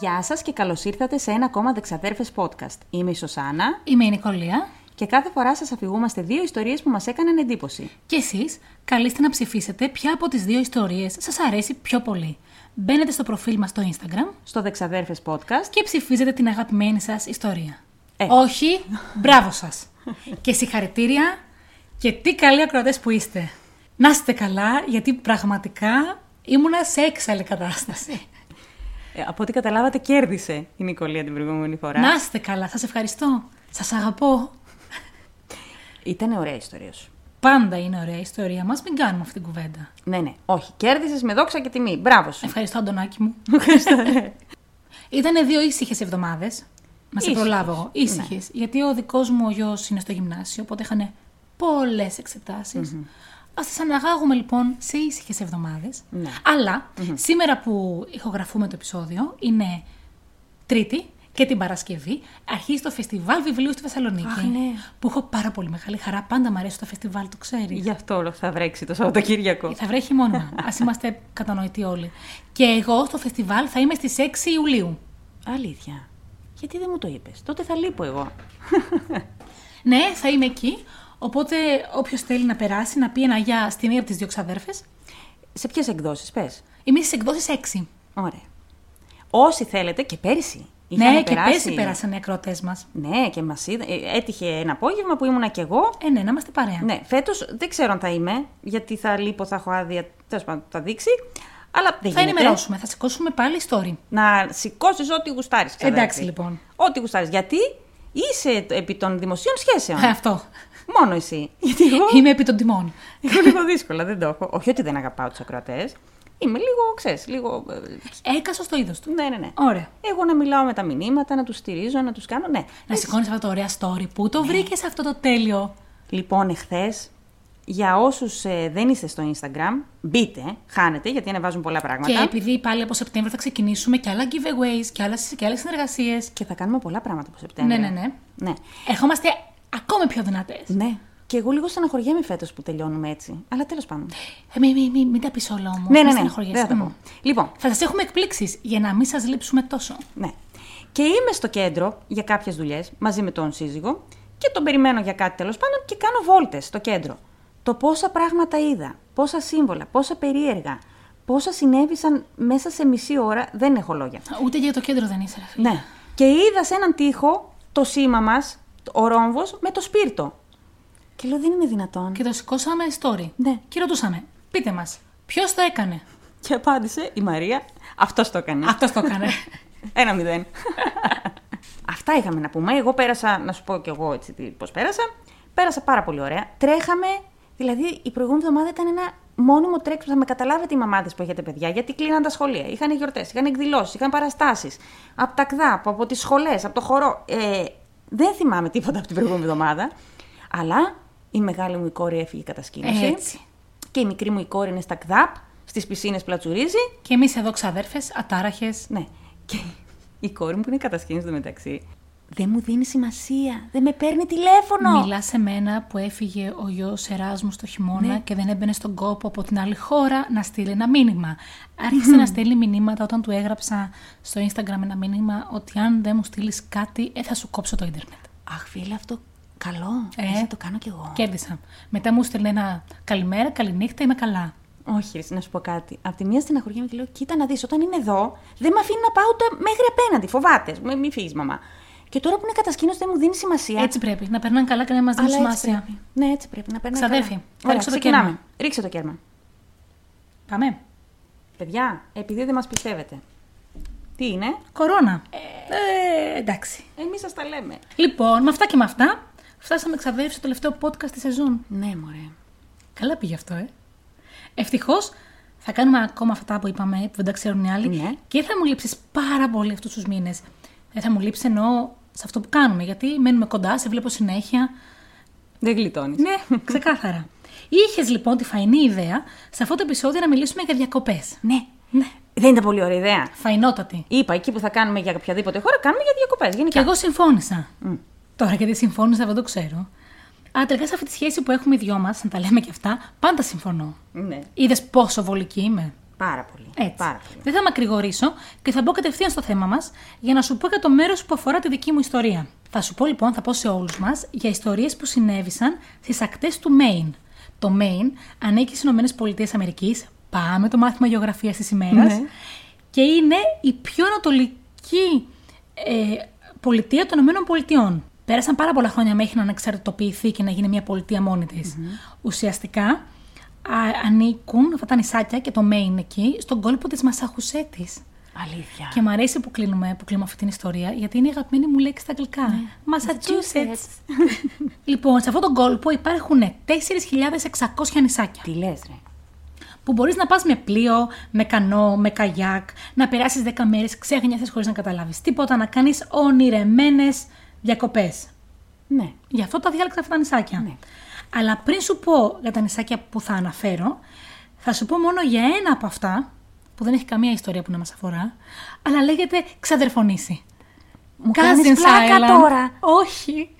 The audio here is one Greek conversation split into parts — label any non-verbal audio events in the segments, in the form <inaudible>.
Γεια σας και καλώς ήρθατε σε ένα ακόμα Δεξαδέρφες podcast. Είμαι η Σωσάνα Είμαι η Νικολία. και κάθε φορά σας αφηγούμαστε δύο ιστορίες που μας έκαναν εντύπωση. Και εσείς καλείστε να ψηφίσετε ποια από τις δύο ιστορίες σας αρέσει πιο πολύ. Μπαίνετε στο προφίλ μας στο Instagram Στο Δεξαδέρφες podcast και ψηφίζετε την αγαπημένη σας ιστορία. Ε. Όχι, μπράβο σας. και συγχαρητήρια και τι καλοί ακροατές που είστε. Να είστε καλά, γιατί πραγματικά ήμουνα σε έξαλλη κατάσταση. Ε, από ό,τι καταλάβατε κέρδισε η Νικολία την προηγούμενη φορά. Να είστε καλά, σας ευχαριστώ. Σας αγαπώ. Ήταν ωραία η ιστορία σου. Πάντα είναι ωραία η ιστορία μας, μην κάνουμε αυτή την κουβέντα. Ναι, ναι, όχι. Κέρδισες με δόξα και τιμή. Μπράβο σου. Ευχαριστώ, Αντωνάκη μου. <laughs> Ευχαριστώ. Ήταν δύο ήσυχες εβδομάδες. Να σε Ήσυχες. προλάβω εγώ. Ήσυχες. Γιατί ο δικός μου ο γιος είναι στο γυμνάσιο, οπότε είχαν πολλές εξετάσεις. Α τι αναγάγουμε λοιπόν σε ήσυχες εβδομάδες. Ναι. Αλλά σήμερα που ηχογραφούμε το επεισόδιο είναι Τρίτη και την Παρασκευή αρχίζει το φεστιβάλ βιβλίου στη Θεσσαλονίκη. Αχ, ναι. Που έχω πάρα πολύ μεγάλη χαρά. Πάντα μου αρέσει το φεστιβάλ, το ξέρεις. Γι' αυτό όλο θα βρέξει το Σαββατοκύριακο. Θα βρέχει μόνιμα. <laughs> Α είμαστε κατανοητοί όλοι. Και εγώ στο φεστιβάλ θα είμαι στις 6 Ιουλίου. Αλήθεια. Γιατί δεν μου το είπες; Τότε θα λείπω εγώ. Ναι, θα είμαι εκεί. Οπότε όποιος θέλει να περάσει, να πει ένα γεια στη μία από τις δύο ξαδέρφες. Σε ποιες εκδόσεις πες; Είμαι στι εκδόσεις 6. Ωραία. Όσοι θέλετε και πέρυσι. Ναι, είχαν και περάσει- πέρσι πέρασαν οι ακροτέ μας. Ναι, και μας είδα. ε, Έτυχε ένα απόγευμα που ήμουνα κι εγώ. Ε, ναι, να είμαστε παρέα. Ναι, φέτος δεν ξέρω αν θα είμαι, γιατί θα λείπω, θα έχω άδεια. Τέλος πάντων, θα δείξει. Αλλά δεν θα γίνεται. ενημερώσουμε, θα σηκώσουμε πάλι story. Να σηκώσεις ό,τι γουστάρεις. Εντάξει, λοιπόν. Ό,τι γουστάρεις. Γιατί είσαι επί των δημοσίων σχέσεων. Ε, αυτό. Μόνο εσύ. Γιατί εγώ. Είμαι επί των τιμών. Έχω λίγο δύσκολα, δεν το έχω. Όχι ότι δεν αγαπάω τους ακροατές. Είμαι λίγο, ξέρεις, λίγο. ε, Έκασα στο είδος του. Ναι, ναι, ναι. Ωραία. Εγώ να μιλάω με τα μηνύματα, να τους στηρίζω, να τους κάνω. Ναι. Να σηκώνεις αυτά τα ωραία story. Πού Ναι. το βρήκες αυτό το τέλειο; Λοιπόν, εχθές, για όσους δεν είστε στο Instagram, μπείτε, χάνετε, γιατί ανεβάζουν πολλά πράγματα. Και επειδή πάλι από Σεπτέμβριο θα ξεκινήσουμε και άλλα giveaways και άλλε και άλλες συνεργασίες. Και θα κάνουμε πολλά πράγματα από Σεπτέμβριο. Ναι, ναι, ναι. ναι. Ερχόμαστε ακόμη πιο δυνατές. Ναι. Και εγώ λίγο στεναχωριέμαι φέτος που τελειώνουμε έτσι. Αλλά τέλος πάντων. Ε, μην μη, μη, μην τα πεις όλα όμως. ναι, ναι, ναι. Δεν θα τα πω. Λοιπόν, Θα σας έχουμε εκπλήξεις για να μην σας λείψουμε τόσο. ναι. Και είμαι στο κέντρο για κάποιες δουλειές μαζί με τον σύζυγο και τον περιμένω για κάτι τέλος πάντων και κάνω βόλτες στο κέντρο. Το πόσα πράγματα είδα, πόσα σύμβολα, πόσα περίεργα, πόσα συνέβησαν μέσα σε μισή ώρα, δεν έχω λόγια. Ούτε για το κέντρο δεν είσαι, ρε φίλε. Ναι. Και είδα σε έναν τοίχο το σήμα μας, ο ρόμβος, με το σπίρτο. Και λέω, δεν είναι δυνατόν. Και το σηκώσαμε story. Ναι. Και ρωτούσαμε, πείτε μας, ποιος το έκανε; Και απάντησε η Μαρία, αυτός το έκανε. Αυτός το έκανε. <laughs> Ένα μηδέν. <laughs> Αυτά είχαμε να πούμε. Εγώ πέρασα, να σου πω κι εγώ έτσι πώς πέρασα. Πέρασα πάρα πολύ ωραία. Τρέχαμε, δηλαδή η προηγούμενη εβδομάδα ήταν ένα μόνιμο τρέξιμο. Θα με καταλάβετε οι μαμάδες που έχετε παιδιά, γιατί κλείναν τα σχολεία. Είχαν γιορτές, είχαν εκδηλώσεις, είχαν παραστάσεις. Από τα ΚΔΑΠ, από τις σχολές, από το χορό. Ε, δεν θυμάμαι τίποτα από την προηγούμενη εβδομάδα. Αλλά η μεγάλη μου η κόρη έφυγε κατασκήνωση. Έτσι. Και η μικρή μου η κόρη είναι στα ΚΔΑΠ, στις πισίνες πλατσουρίζει. και εμείς εδώ ξαδέρφες, ατάραχες. Ναι. Και η κόρη μου που είναι κατασκήνωση στο μεταξύ, δεν μου δίνει σημασία. Δεν με παίρνει τηλέφωνο. Μιλά σε μένα που έφυγε ο γιος Εράσμου το χειμώνα Ναι. και δεν έμπαινε στον κόπο από την άλλη χώρα να στείλει ένα μήνυμα. Άρχισε να στέλνει μηνύματα όταν του έγραψα στο Instagram ένα μήνυμα ότι αν δεν μου στείλεις κάτι, ε, θα σου κόψω το Ιντερνετ. Αχ, φίλε, αυτό καλό. Ε. Ε. Θα το κάνω κι εγώ. Κέρδισα. Μετά μου στέλνει ένα καλημέρα, καληνύχτα, είμαι καλά. Όχι, ρε, να σου πω κάτι. Απ' τη μία στεναχωριέμαι και λέω: Κοίτα να δεις, όταν είναι εδώ, δεν με αφήνει να πάω ούτε μέχρι απέναντι. Φοβάται. Μη, μη φύγεις, μαμά. Και τώρα που είναι κατασκήνωση δεν μου δίνει σημασία. Έτσι πρέπει, να περνάνε καλά και να μας δίνουν Αλλά έτσι σημασία. πρέπει. Ναι, έτσι πρέπει να παίρνει. Ξαδέρφη, καλά. θα Ωραία, ρίξω το ξεκινάμε. κέρμα. Ρίξε το κέρμα. Πάμε. Παιδιά, επειδή δεν μας πιστεύετε. Τι είναι, Κορώνα. Ε, εντάξει. εμείς σας τα λέμε. Λοιπόν, με αυτά και με αυτά, φτάσαμε ξαδέρφη στο τελευταίο podcast της σεζόν. Ναι, μωρέ. Καλά πήγε αυτό, ε. Ευτυχώς θα κάνουμε ακόμα αυτά που είπαμε, που δεν τα ξέρουν οι άλλοι. Ναι. Και θα μου λείψεις πάρα πολύ αυτούς τους μήνες. Δεν θα μου λείψεις εννοώ σε αυτό που κάνουμε, γιατί μένουμε κοντά, σε βλέπω συνέχεια. Δεν γλιτώνεις. Ναι, ξεκάθαρα. Είχες λοιπόν τη φαϊνή ιδέα σε αυτό το επεισόδιο να μιλήσουμε για διακοπές. Ναι. Ναι. Δεν ήταν πολύ ωραία ιδέα. Φαϊνότατη. Είπα εκεί που θα κάνουμε για οποιαδήποτε χώρα, κάνουμε για διακοπές. Και Γενικά. εγώ συμφώνησα. Τώρα γιατί συμφώνησα δεν το ξέρω. Αλλά τελικά σε αυτή τη σχέση που έχουμε οι δυο μας, να τα λέμε και αυτά, πάντα συμφωνώ. Ναι. Είδες πόσο βολική είμαι. Πάρα πολύ. Έτσι. Πάρα πολύ. Δεν θα μακρηγορήσω και θα μπω κατευθείαν στο θέμα μας για να σου πω για το μέρος που αφορά τη δική μου ιστορία. Θα σου πω λοιπόν, θα πω σε όλους μας για ιστορίες που συνέβησαν στις ακτές του Maine. Το Maine ανήκει στις ΗΠΑ. Πάμε το μάθημα γεωγραφίας της ημέρας. Ναι. Και είναι η πιο ανατολική ε, πολιτεία των ΗΠΑ. Πέρασαν πάρα πολλά χρόνια μέχρι να ανεξαρτητοποιηθεί και να γίνει μια πολιτεία μόνη της. Ουσιαστικά α, ανήκουν αυτά τα νησάκια και το Maine εκεί στον κόλπο της Μασαχουσέτης. Αλήθεια. Και μου αρέσει που κλείνουμε, που κλείνουμε αυτή την ιστορία, γιατί είναι η αγαπημένη μου λέξη στα αγγλικά. Massachusetts. <laughs> λοιπόν, σε αυτόν τον κόλπο υπάρχουν 4.600 νησάκια. Τι λες, ρε. Που μπορείς να πας με πλοίο, με κανό, με καγιάκ, να περάσεις 10 μέρες ξέχνιασε χωρίς να καταλάβεις τίποτα, να κάνεις ονειρεμένες διακοπές. Ναι. Γι' αυτό τα διάλεξα αυτά τα νησάκια. Ναι. Αλλά πριν σου πω για τα νησάκια που θα αναφέρω, θα σου πω μόνο για ένα από αυτά, που δεν έχει καμία ιστορία που να μας αφορά, αλλά λέγεται ξαδερφονήσι. Μου κάνεις πλάκα τώρα. Όχι.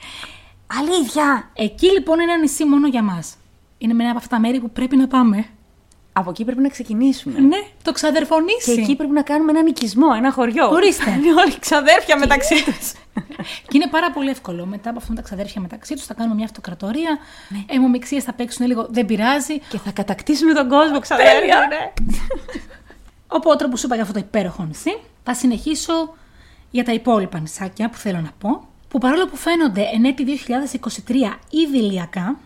Αλήθεια. Εκεί λοιπόν είναι ένα νησί μόνο για μας. Είναι με ένα από αυτά τα μέρη που πρέπει να πάμε. Από εκεί πρέπει να ξεκινήσουμε. Ναι, το ξαδερφονήσι. Και εκεί πρέπει να κάνουμε ένα νοικισμό, ένα χωριό. Ορίστε. Είναι <laughs> όλοι ξαδέρφια μεταξύ τους. <laughs> Και είναι πάρα πολύ εύκολο. Μετά από αυτό με τα ξαδέρφια μεταξύ τους θα κάνουμε μια αυτοκρατορία. Ναι. Αιμομηξίε θα παίξουν λίγο, δεν πειράζει. και θα κατακτήσουμε τον κόσμο, ξαδέρφια. Ναι. Οπότε, όπω σου είπα για αυτό το υπέροχο νησί, θα συνεχίσω για τα υπόλοιπα νησάκια που θέλω να πω. Που παρόλο που φαίνονται εν έτη 2023 ήδη ηλιακά,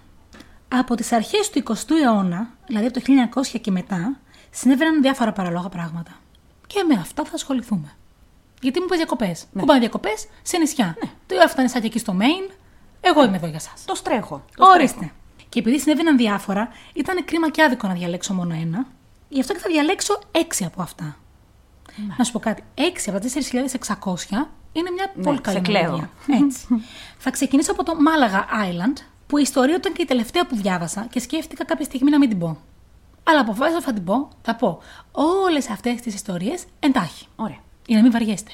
από τις αρχές του 20ου αιώνα, δηλαδή από το 1900 και μετά, συνέβαιναν διάφορα παραλόγα πράγματα. Και με αυτά θα ασχοληθούμε. Γιατί μου πες διακοπές. Πού πάνε διακοπές; Σε νησιά. Ναι. Το αυτά τα νησάκια εκεί στο Maine, εγώ είμαι εδώ για σας. Το στρέχω. Το Ορίστε. Και επειδή συνέβαιναν διάφορα, ήταν κρίμα και άδικο να διαλέξω μόνο ένα. Γι' αυτό και θα διαλέξω έξι από αυτά. Να σου πω κάτι. Έξι από τα 4.600 είναι μια πολύ σε καλή κλαίω. μελωδία. Έτσι. θα ξεκινήσω από το Μάλαγα Island, που η ιστορία του ήταν και η τελευταία που διάβασα και σκέφτηκα κάποια στιγμή να μην την πω. Αλλά αποφάσισα ότι θα την πω, θα πω όλες αυτές τις ιστορίες εντάχει. Ωραία. Για να μην βαριεστε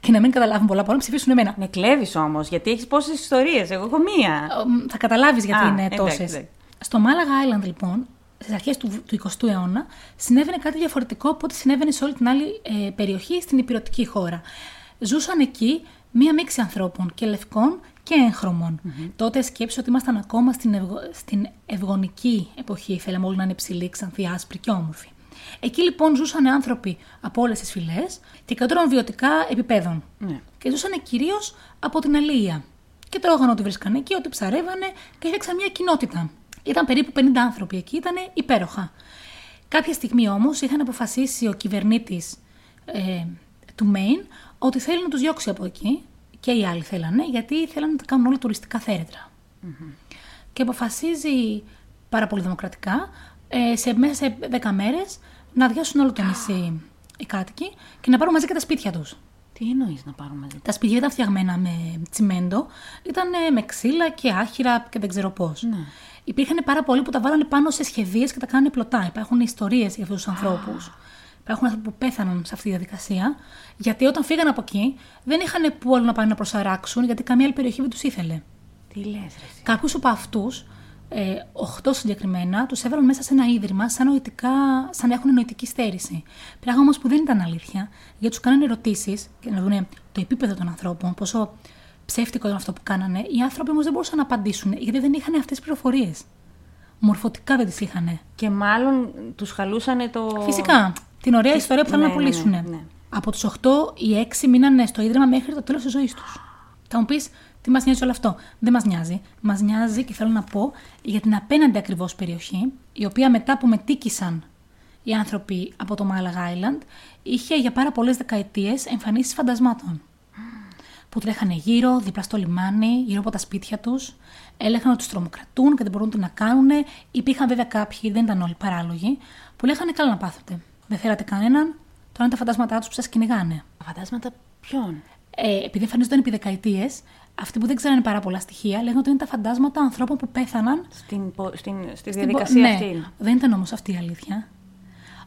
Και να μην καταλάβουν πολλά, πολλά να ψηφίσουν εμένα. Με κλέβεις όμως, γιατί έχεις πόσες ιστορίες. Εγώ έχω μία. Μ, θα καταλάβεις γιατί Α, είναι εντάξει, τόσες. εντάξει. Στο Μάλαγα Island, λοιπόν, στις αρχές του, του 20ου αιώνα, συνέβαινε κάτι διαφορετικό από ό,τι συνέβαινε σε όλη την άλλη ε, περιοχή στην υπηρετική χώρα. Ζούσαν εκεί μία μίξη ανθρώπων και λευκών και εγχρωμων Τότε σκέψω ότι ήμασταν ακόμα στην, ευγο... στην ευγονική εποχή. Θέλαμε όλοι να είναι ψηλοί, ξανθοί, άσπροι και όμορφοι. Εκεί λοιπόν ζούσαν άνθρωποι από όλες τις φυλές και κατόραν βιωτικά επιπέδων. Ναι. Και ζούσαν κυρίως από την αλληλεία. Και τρώγαν ό,τι βρίσκαν εκεί, ό,τι ψαρεύανε και έφτιαξαν μια κοινότητα. Ήταν περίπου 50 άνθρωποι εκεί, ήταν υπέροχα. Κάποια στιγμή όμως είχαν αποφασίσει ο κυβερνήτης ε, του Maine ότι θέλει να τους διώξει από εκεί και οι άλλοι θέλανε, γιατί θέλανε να τα κάνουν όλα τουριστικά θέρετρα. Και αποφασίζει πάρα πολύ δημοκρατικά ε, σε, μέσα σε 10 μέρες να αδειάσουν όλο το νησί οι κάτοικοι και να πάρουν μαζί και τα σπίτια τους. Τι εννοείς να πάρουμε μαζί; Τα σπίτια ήταν φτιαγμένα με τσιμέντο, ήταν με ξύλα και άχυρα και δεν ξέρω πώς. Ναι. Υπήρχαν πάρα πολλοί που τα βάλανε πάνω σε σχεδίες και τα κάνανε πλωτά. Υπάρχουν ιστορίες για αυτούς τους ανθρώπους. Υπάρχουν άνθρωποι που πέθαναν σε αυτή τη διαδικασία, γιατί όταν φύγαν από εκεί δεν είχαν που άλλο να πάνε να προσαράξουν, γιατί καμία άλλη περιοχή δεν τους ήθελε. Τι λες, ρε. Κάποιου από αυτούς, ε, 8 συγκεκριμένα, τους έβαλαν μέσα σε ένα ίδρυμα σαν, νοητικά, σαν να έχουν νοητική στέρηση. Πράγμα όμως που δεν ήταν αλήθεια, γιατί τους κάνανε ερωτήσεις και να δουν το επίπεδο των ανθρώπων, πόσο ψεύτικο ήταν αυτό που κάνανε. Οι άνθρωποι όμως δεν μπορούσαν να απαντήσουν, γιατί δεν είχαν αυτές τις πληροφορίες. Μορφωτικά δεν τις είχαν. Και μάλλον τους χαλούσανε το. Φυσικά. Την ωραία ιστορία που θέλουν Ναι, να ναι, ναι, πουλήσουν. ναι. Από τους 8, οι 6 μείνανε στο ίδρυμα μέχρι το τέλος της ζωής τους. Θα μου πεις, τι μας νοιάζει όλο αυτό; Δεν μας νοιάζει. Μας νοιάζει και θέλω να πω για την απέναντι ακριβώς περιοχή, η οποία μετά που μετήκησαν οι άνθρωποι από το Μάλαγα Island, είχε για πάρα πολλές δεκαετίες εμφανίσεις φαντασμάτων. Που τρέχανε γύρω, δίπλα στο λιμάνι, γύρω από τα σπίτια τους, έλεγαν ότι τους τρομοκρατούν και δεν μπορούν τι να κάνουν. Υπήρχαν βέβαια κάποιοι, δεν ήταν όλοι παράλογοι, που λέγανε καλά να πάθετε. Δεν θέλατε κανέναν, τώρα είναι τα φαντάσματά τους που σας κυνηγάνε. Τα φαντάσματα ποιον; Ε, επειδή εμφανίζονταν επί δεκαετίες, αυτοί που δεν ξέρανε πάρα πολλά στοιχεία λέγανε ότι είναι τα φαντάσματα ανθρώπων που πέθαναν Στην, πο- στην, στη στην διαδικασία πο- αυτή. Ναι, δεν ήταν όμως αυτή η αλήθεια.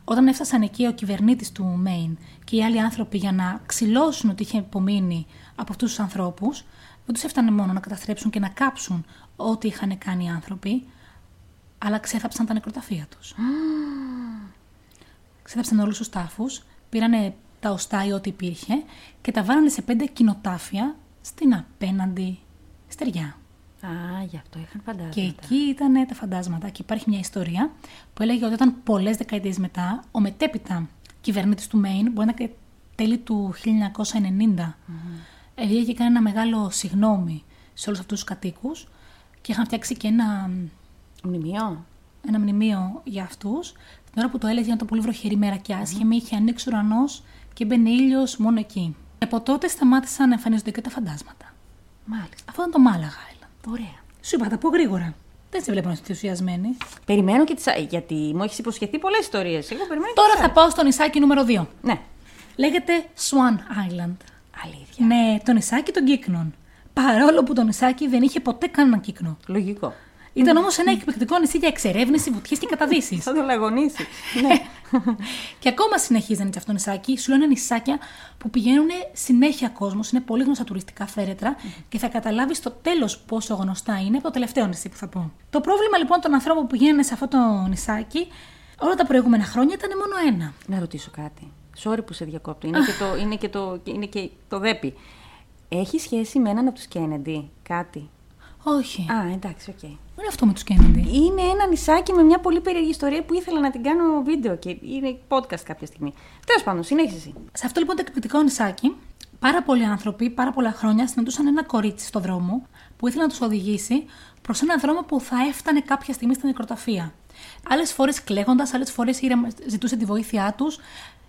Όταν έφτασαν εκεί ο κυβερνήτης του Μέιν και οι άλλοι άνθρωποι για να ξυλώσουν ότι είχε απομείνει από αυτούς τους ανθρώπους, δεν τους έφτανε μόνο να καταστρέψουν και να κάψουν ό,τι είχαν κάνει οι άνθρωποι, αλλά ξέθαψαν τα νεκροταφεία τους. ξέδεψαν όλους τους τάφους, πήρανε τα οστά ή ό,τι υπήρχε και τα βάλανε σε πέντε κοινοτάφια στην απέναντι στεριά. Α, γι' αυτό είχαν φαντάσματα. Και εκεί ήταν τα φαντάσματα. Και υπάρχει μια ιστορία που έλεγε ότι όταν πολλές δεκαετίες μετά, ο μετέπειτα κυβερνήτης του Μέιν, μπορεί να είναι και τέλη του 1990, mm-hmm. βγήκε και έκανε ένα μεγάλο συγγνώμη σε όλους αυτούς τους κατοίκους και είχαν φτιάξει και ένα, Μνημείο. ένα μνημείο για αυτούς. Την ώρα που το έλεγε, ήταν το πολύ βροχερή μέρα και άσχημη, είχε ανοίξει ουρανός και μπαίνει ήλιος μόνο εκεί. Και από τότε σταμάτησαν να εμφανίζονται και τα φαντάσματα. Μάλιστα. Αυτό ήταν το Μάλαγα Island. Ωραία. Σου είπα, θα τα πω γρήγορα. Δεν σε βλέπω να είσαι ενθουσιασμένη. Περιμένω και τις... Γιατί μου έχεις υποσχεθεί πολλές ιστορίες. Εγώ περιμένω και Τώρα τις θα πάω στο νησάκι νούμερο 2. Ναι. Λέγεται Swan Island. Αλήθεια. Ναι, το νησάκι των κύκνων. Παρόλο που το νησάκι δεν είχε ποτέ κανέναν κύκνο. Λογικό. Ήταν όμως ένα εκπληκτικό νησί για εξερεύνηση, βουτιές και καταδύσεις. Θα το λαγωνίσει. ναι. <laughs> και ακόμα συνεχίζει να είναι αυτό το νησάκι. Σου λένε νησάκια που πηγαίνουν συνέχεια κόσμος. Είναι πολύ γνωστά τουριστικά θέρετρα και θα καταλάβεις στο τέλος πόσο γνωστά είναι από το τελευταίο νησί που θα πω. Το πρόβλημα λοιπόν των ανθρώπων που πηγαίνουν σε αυτό το νησάκι όλα τα προηγούμενα χρόνια ήταν μόνο ένα. Να ρωτήσω κάτι. Sorry που σε διακόπτω. Είναι, και το, <laughs> είναι, και το, είναι και το δέπι. Έχει σχέση με έναν από τους Κέννεντι, κάτι; Όχι. Α, εντάξει, οκ. Δεν είναι αυτό με τους Κέννεντι. Είναι ένα νησάκι με μια πολύ περίεργη ιστορία που ήθελα να την κάνω βίντεο και είναι podcast κάποια στιγμή. Τέλος πάντων, συνέχισε εσύ. Σε αυτό λοιπόν το εκπληκτικό νησάκι, πάρα πολλοί άνθρωποι, πάρα πολλά χρόνια συναντούσαν ένα κορίτσι στο δρόμο που ήθελε να τους οδηγήσει προς έναν δρόμο που θα έφτανε κάποια στιγμή στην νεκροταφεία. Άλλες φορές κλαίγοντας, άλλες φορές ζητούσε τη βοήθειά τους.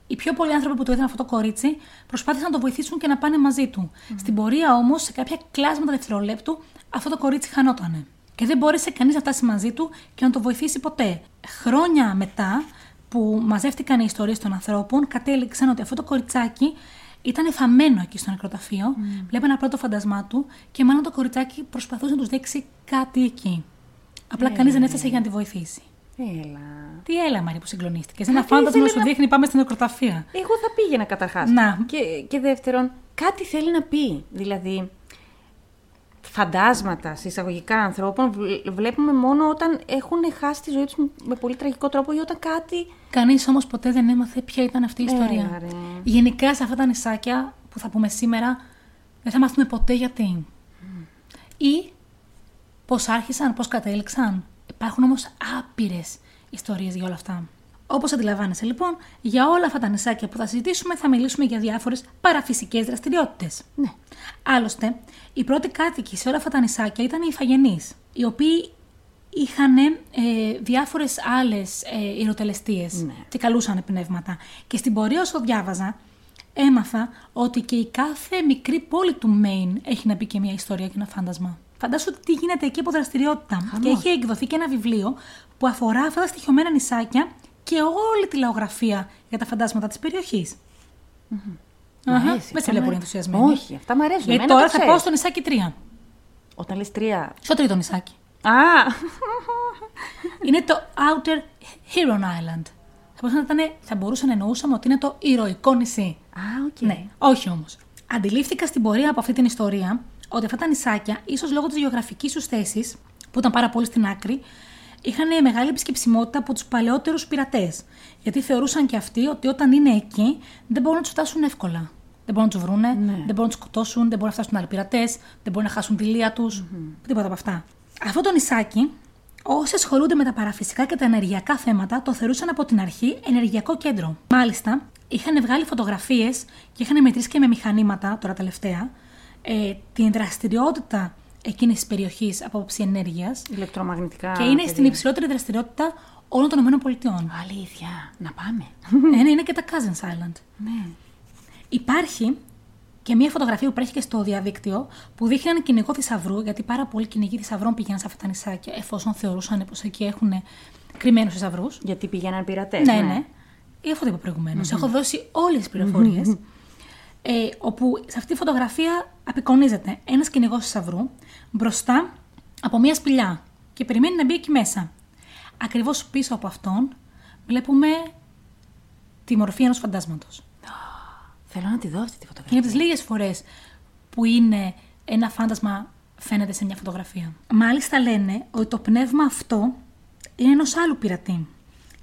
Οι πιο πολλοί άνθρωποι που το είδαν αυτό το κορίτσι προσπάθησαν να το βοηθήσουν και να πάνε μαζί του. Στην πορεία όμως, σε κάποια κλάσματα δευτερολέπτου, αυτό το κορίτσι χανότανε. Και δεν μπόρεσε κανείς να φτάσει μαζί του και να το βοηθήσει ποτέ. Χρόνια μετά, που μαζεύτηκαν οι ιστορίες των ανθρώπων, κατέληξαν ότι αυτό το κοριτσάκι ήταν θαμμένο εκεί στο νεκροταφείο. Mm. Βλέπανε ένα πρώτο φαντασμά του και μάλλον το κοριτσάκι προσπαθούσε να τους δείξει κάτι εκεί. Απλά Ε. κανείς δεν έφτασε για να τη βοηθήσει. Έλα. Τι έλα, Μαρία, που συγκλονίστηκες. Ένα Κάτι φάντασμα ήθελε σου να- δείχνει πάμε στην νεκροταφεία. Εγώ θα πήγαινα καταρχάς. Να. Και, και δεύτερον, κάτι θέλει να πει. Δηλαδή, φαντάσματα συσσαγωγικά ανθρώπων βλ- βλέπουμε μόνο όταν έχουν χάσει τη ζωή τους με πολύ τραγικό τρόπο ή όταν κάτι. Κανείς όμως ποτέ δεν έμαθε ποια ήταν αυτή η Έλα, ιστορία. ρε. Γενικά σε αυτά τα νησάκια που θα πούμε σήμερα, δεν θα μάθουμε ποτέ γιατί. Ή πώς άρχισαν, πώς κατέληξαν. Υπάρχουν όμως άπειρες ιστορίες για όλα αυτά. Όπως αντιλαμβάνεσαι λοιπόν, για όλα αυτά τα νησάκια που θα συζητήσουμε θα μιλήσουμε για διάφορες παραφυσικές δραστηριότητες. Ναι. Άλλωστε, οι πρώτοι κάτοικοι σε όλα αυτά τα νησάκια ήταν οι Ιφαγενείς, οι οποίοι είχαν ε, διάφορες άλλες ε, ηρωτελεστίες Ναι. και καλούσαν πνεύματα. Και στην πορεία όσο διάβαζα, έμαθα ότι και η κάθε μικρή πόλη του Μέιν έχει να πει και μια ιστορία και ένα φάντασμα. Φαντάσου τι γίνεται εκεί από δραστηριότητα. Χαμός. Και έχει εκδοθεί και ένα βιβλίο που αφορά αυτά τα στοιχειωμένα νησάκια και όλη τη λαογραφία για τα φαντάσματα της περιοχής. Μ' Αχα, αρέσει. Δεν σε Αυτά βλέπω μ' πολύ αρέσει. ενθουσιασμένη. Όχι, αυτά μου αρέσουν. Γιατί Εμένα τώρα το θα ξέρεις. πάω στο νησάκι 3. Όταν λες τρία. Στο τρίτο νησάκι. Α! είναι το Outer Heron Island. Θα μπορούσε, να ήταν, θα μπορούσε να εννοούσαμε ότι είναι το ηρωικό νησί. Α, οκ. Ναι, όχι όμως. Αντιλήφθηκα στην πορεία από αυτή την ιστορία ότι αυτά τα νησάκια, ίσως λόγω της γεωγραφικής του θέσης, που ήταν πάρα πολύ στην άκρη, είχαν μεγάλη επισκεψιμότητα από τους παλαιότερους πειρατές. Γιατί θεωρούσαν και αυτοί ότι όταν είναι εκεί δεν μπορούν να τους φτάσουν εύκολα. Δεν μπορούν να τους βρούνε, Ναι. δεν μπορούν να τους σκοτώσουν, δεν μπορούν να φτάσουν άλλοι πειρατές, δεν μπορούν να χάσουν τη λία τους. Τίποτα από αυτά. Αυτό το νησάκι, όσοι ασχολούνται με τα παραφυσικά και τα ενεργειακά θέματα, το θεωρούσαν από την αρχή ενεργειακό κέντρο. Μάλιστα, είχαν βγάλει φωτογραφίες και είχαν μετρήσει και με μηχανήματα, τώρα τελευταία, ε, την δραστηριότητα εκείνης της περιοχής από άποψη ενέργειας Ηλεκτρομαγνητικά. και είναι πεδία. στην υψηλότερη δραστηριότητα όλων των ΗΠΑ. Αλήθεια. Να πάμε. ε, <laughs> ναι, είναι και τα Cousins Island. ναι. Υπάρχει και μια φωτογραφία που υπάρχει και στο διαδίκτυο που δείχνει έναν κυνηγό θησαυρού, γιατί πάρα πολλοί κυνηγοί θησαυρών πήγαιναν σε αυτά τα νησάκια, εφόσον θεωρούσαν πως εκεί έχουν κρυμμένους θησαυρούς. Γιατί πηγαίναν πειρατές. Ναι, ναι. Ή αυτό το είπα προηγουμένως. Έχω δώσει όλες τις πληροφορίες. Ε, όπου σε αυτή τη φωτογραφία απεικονίζεται ένας κυνηγός θησαυρού μπροστά από μια σπηλιά και περιμένει να μπει εκεί μέσα. Ακριβώς πίσω από αυτόν βλέπουμε τη μορφή ενός φαντάσματος. Θέλω να τη δω αυτή τη Και φωτογραφία. είναι από τις λίγες φορές που είναι ένα φάντασμα φαίνεται σε μια φωτογραφία. Μάλιστα λένε ότι το πνεύμα αυτό είναι ενός άλλου πειρατή.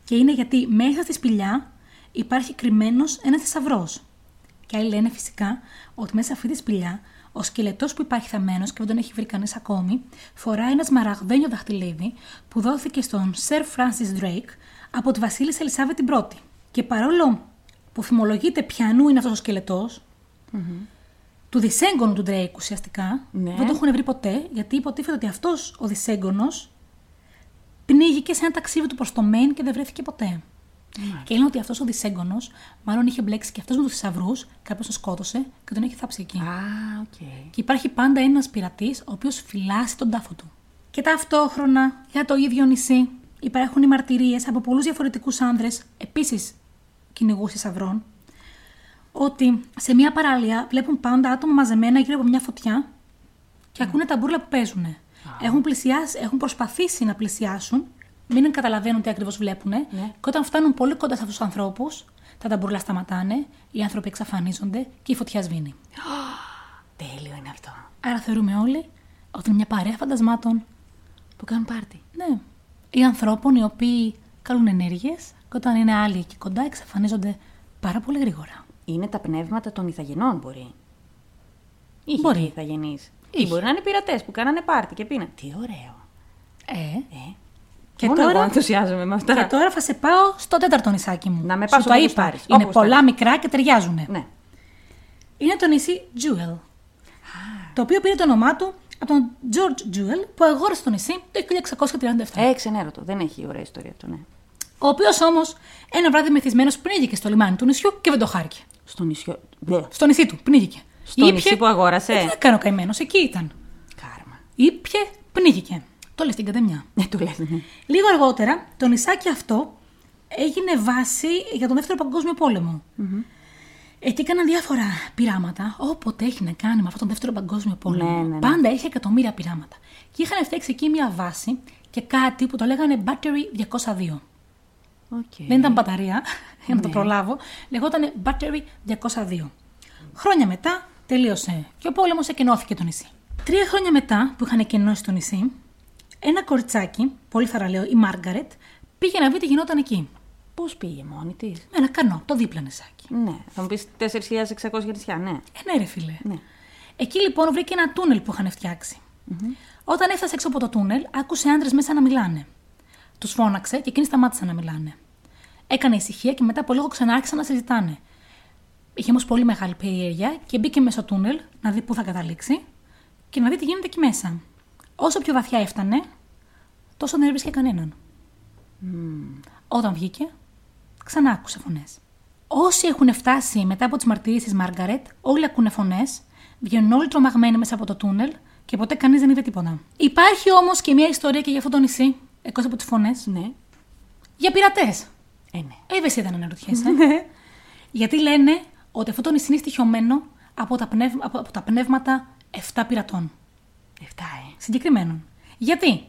Και είναι γιατί μέσα στη σπηλιά υπάρχει κρυμμένος ένας θησαυρός. Και άλλοι λένε φυσικά ότι μέσα σε αυτή τη σπηλιά ο σκελετός που υπάρχει θαμένο και δεν τον έχει βρει κανείς ακόμη, φοράει ένα σμαραγδένιο δαχτυλίδι που δόθηκε στον Sir Francis Drake από τη Βασίλισσα Ελισάβετ την Πρώτη. Και παρόλο που φημολογείται πιανού είναι αυτός ο σκελετο του δυσέγγωνου του Drake ουσιαστικά, Ναι. δεν το έχουν βρει ποτέ, γιατί υποτίθεται ότι αυτός ο δυσέγγωνο πνίγηκε σε ένα ταξίδι του προς το Maine και δεν βρέθηκε ποτέ. Και λένε ότι αυτός ο δισέγγονο, μάλλον είχε μπλέξει και αυτός με τους θησαυρούς, κάποιος τον σκότωσε και τον έχει θάψει εκεί. Α, οκ. Και υπάρχει πάντα ένας πειρατής ο οποίος φυλάσσει τον τάφο του. Και ταυτόχρονα για το ίδιο νησί υπάρχουν οι μαρτυρίες από πολλούς διαφορετικούς άνδρες, επίσης κυνηγούς θησαυρών, ότι σε μια παραλία βλέπουν πάντα άτομα μαζεμένα γύρω από μια φωτιά και ακούνε τα μπουρλα που παίζουν. Έχουν, πλησιάσει, έχουν προσπαθήσει να πλησιάσουν, μην καταλαβαίνουν τι ακριβώς βλέπουν. Και όταν φτάνουν πολύ κοντά σε αυτούς τους ανθρώπους, τα ταμπουρλά σταματάνε, οι άνθρωποι εξαφανίζονται και η φωτιά σβήνει. <gasps> Τέλειο είναι αυτό. Άρα θεωρούμε όλοι ότι είναι μια παρέα φαντασμάτων. Που κάνουν πάρτι. Ναι. Ή ανθρώπων οι οποίοι κάνουν ενέργειες και όταν είναι άλλοι εκεί κοντά εξαφανίζονται πάρα πολύ γρήγορα. Είναι τα πνεύματα των ηθαγενών, μπορεί. Είχε Μπορεί. και ηθαγενείς. Ή Είχε. μπορεί να είναι πειρατές που κάνανε πάρτι και πίναν. Τι ωραίο. Ε. Ε. Και Μόνο τώρα- εγώ ενθουσιάζομαι με αυτά. Και τώρα θα σε πάω στο τέταρτο νησάκι μου. Να με Σου πας το όπου είπα. γουστάρεις, Είναι όπου πολλά γουστάρεις. μικρά και ταιριάζουν. Ναι. Είναι το νησί Jewel. Το οποίο πήρε το όνομά του από τον George Jewel που αγόρασε το νησί το 1637. Ε, ξενέρωτο. Δεν έχει ωραία ιστορία αυτό, ναι. Ο οποίος όμως ένα βράδυ μεθυσμένος πνίγηκε στο λιμάνι του νησιού και δεν το χάρηκε. Στο νησιό. Μπλε. Στο νησί του, πνίγηκε. Στο νησί που αγόρασε; Ε, τι να κάνω καημένος, εκεί ήταν. Κάρμα. Ήπια, πνίγηκε. Το λες στην κατεμιά. Ναι, το λες, ναι. Λίγο αργότερα, το νησάκι αυτό έγινε βάση για τον Δεύτερο Παγκόσμιο Πόλεμο. Εκεί έκαναν διάφορα πειράματα. Όποτε έχει να κάνει με αυτόν τον Δεύτερο Παγκόσμιο Πόλεμο. Ναι, ναι, ναι. Πάντα είχε εκατομμύρια πειράματα. Και είχαν φτιάξει εκεί μια βάση και κάτι που το λέγανε Battery 202. Οκ. Δεν ήταν μπαταρία, για να το Ναι. προλάβω. Λεγόταν Battery 202. Χρόνια μετά τελείωσε και ο πόλεμος εκκενώθηκε το νησί. Τρία χρόνια μετά που είχαν εκκενώσει το νησί, ένα κοριτσάκι, πολύ θαρραλέο, η Μάργαρετ, πήγε να δει τι γινόταν εκεί. Πώς πήγε μόνη της; Με ένα κανό, το δίπλα νησάκι. Ναι, θα μου πεις 4.600 νησιά, ναι. Ε, ναι, ρε φίλε. Ναι. Εκεί λοιπόν βρήκε ένα τούνελ που είχαν φτιάξει. Όταν έφτασε έξω από το τούνελ, άκουσε άντρες μέσα να μιλάνε. Τους φώναξε και εκείνοι σταμάτησαν να μιλάνε. Έκανε ησυχία και μετά από λίγο ξανά άρχισαν να συζητάνε. Είχε όμως πολύ μεγάλη περιέργεια και μπήκε μέσα στο τούνελ να δει πού θα καταλήξει και να δει τι γίνεται εκεί μέσα. Όσο πιο βαθιά έφτανε, τόσο δεν έβρισκε κανέναν. Όταν βγήκε, ξανά άκουσε φωνές. Όσοι έχουν φτάσει μετά από τις μαρτυρίες της Μάργαρετ, όλοι ακούνε φωνές, βγαίνουν όλοι τρομαγμένοι μέσα από το τούνελ και ποτέ κανείς δεν είδε τίποτα. Υπάρχει όμως και μια ιστορία και για αυτό το νησί, εκτός από τις φωνές, Ναι. για πειρατές. Ε, ναι. Ε, δεν είδα να αναρωτιέσαι. Γιατί λένε ότι αυτό το νησί είναι στοιχειωμένο από τα, πνεύ, από, από τα πνεύματα 7 πειρατών. Εφτά, ε. Συγκεκριμένων. Γιατί;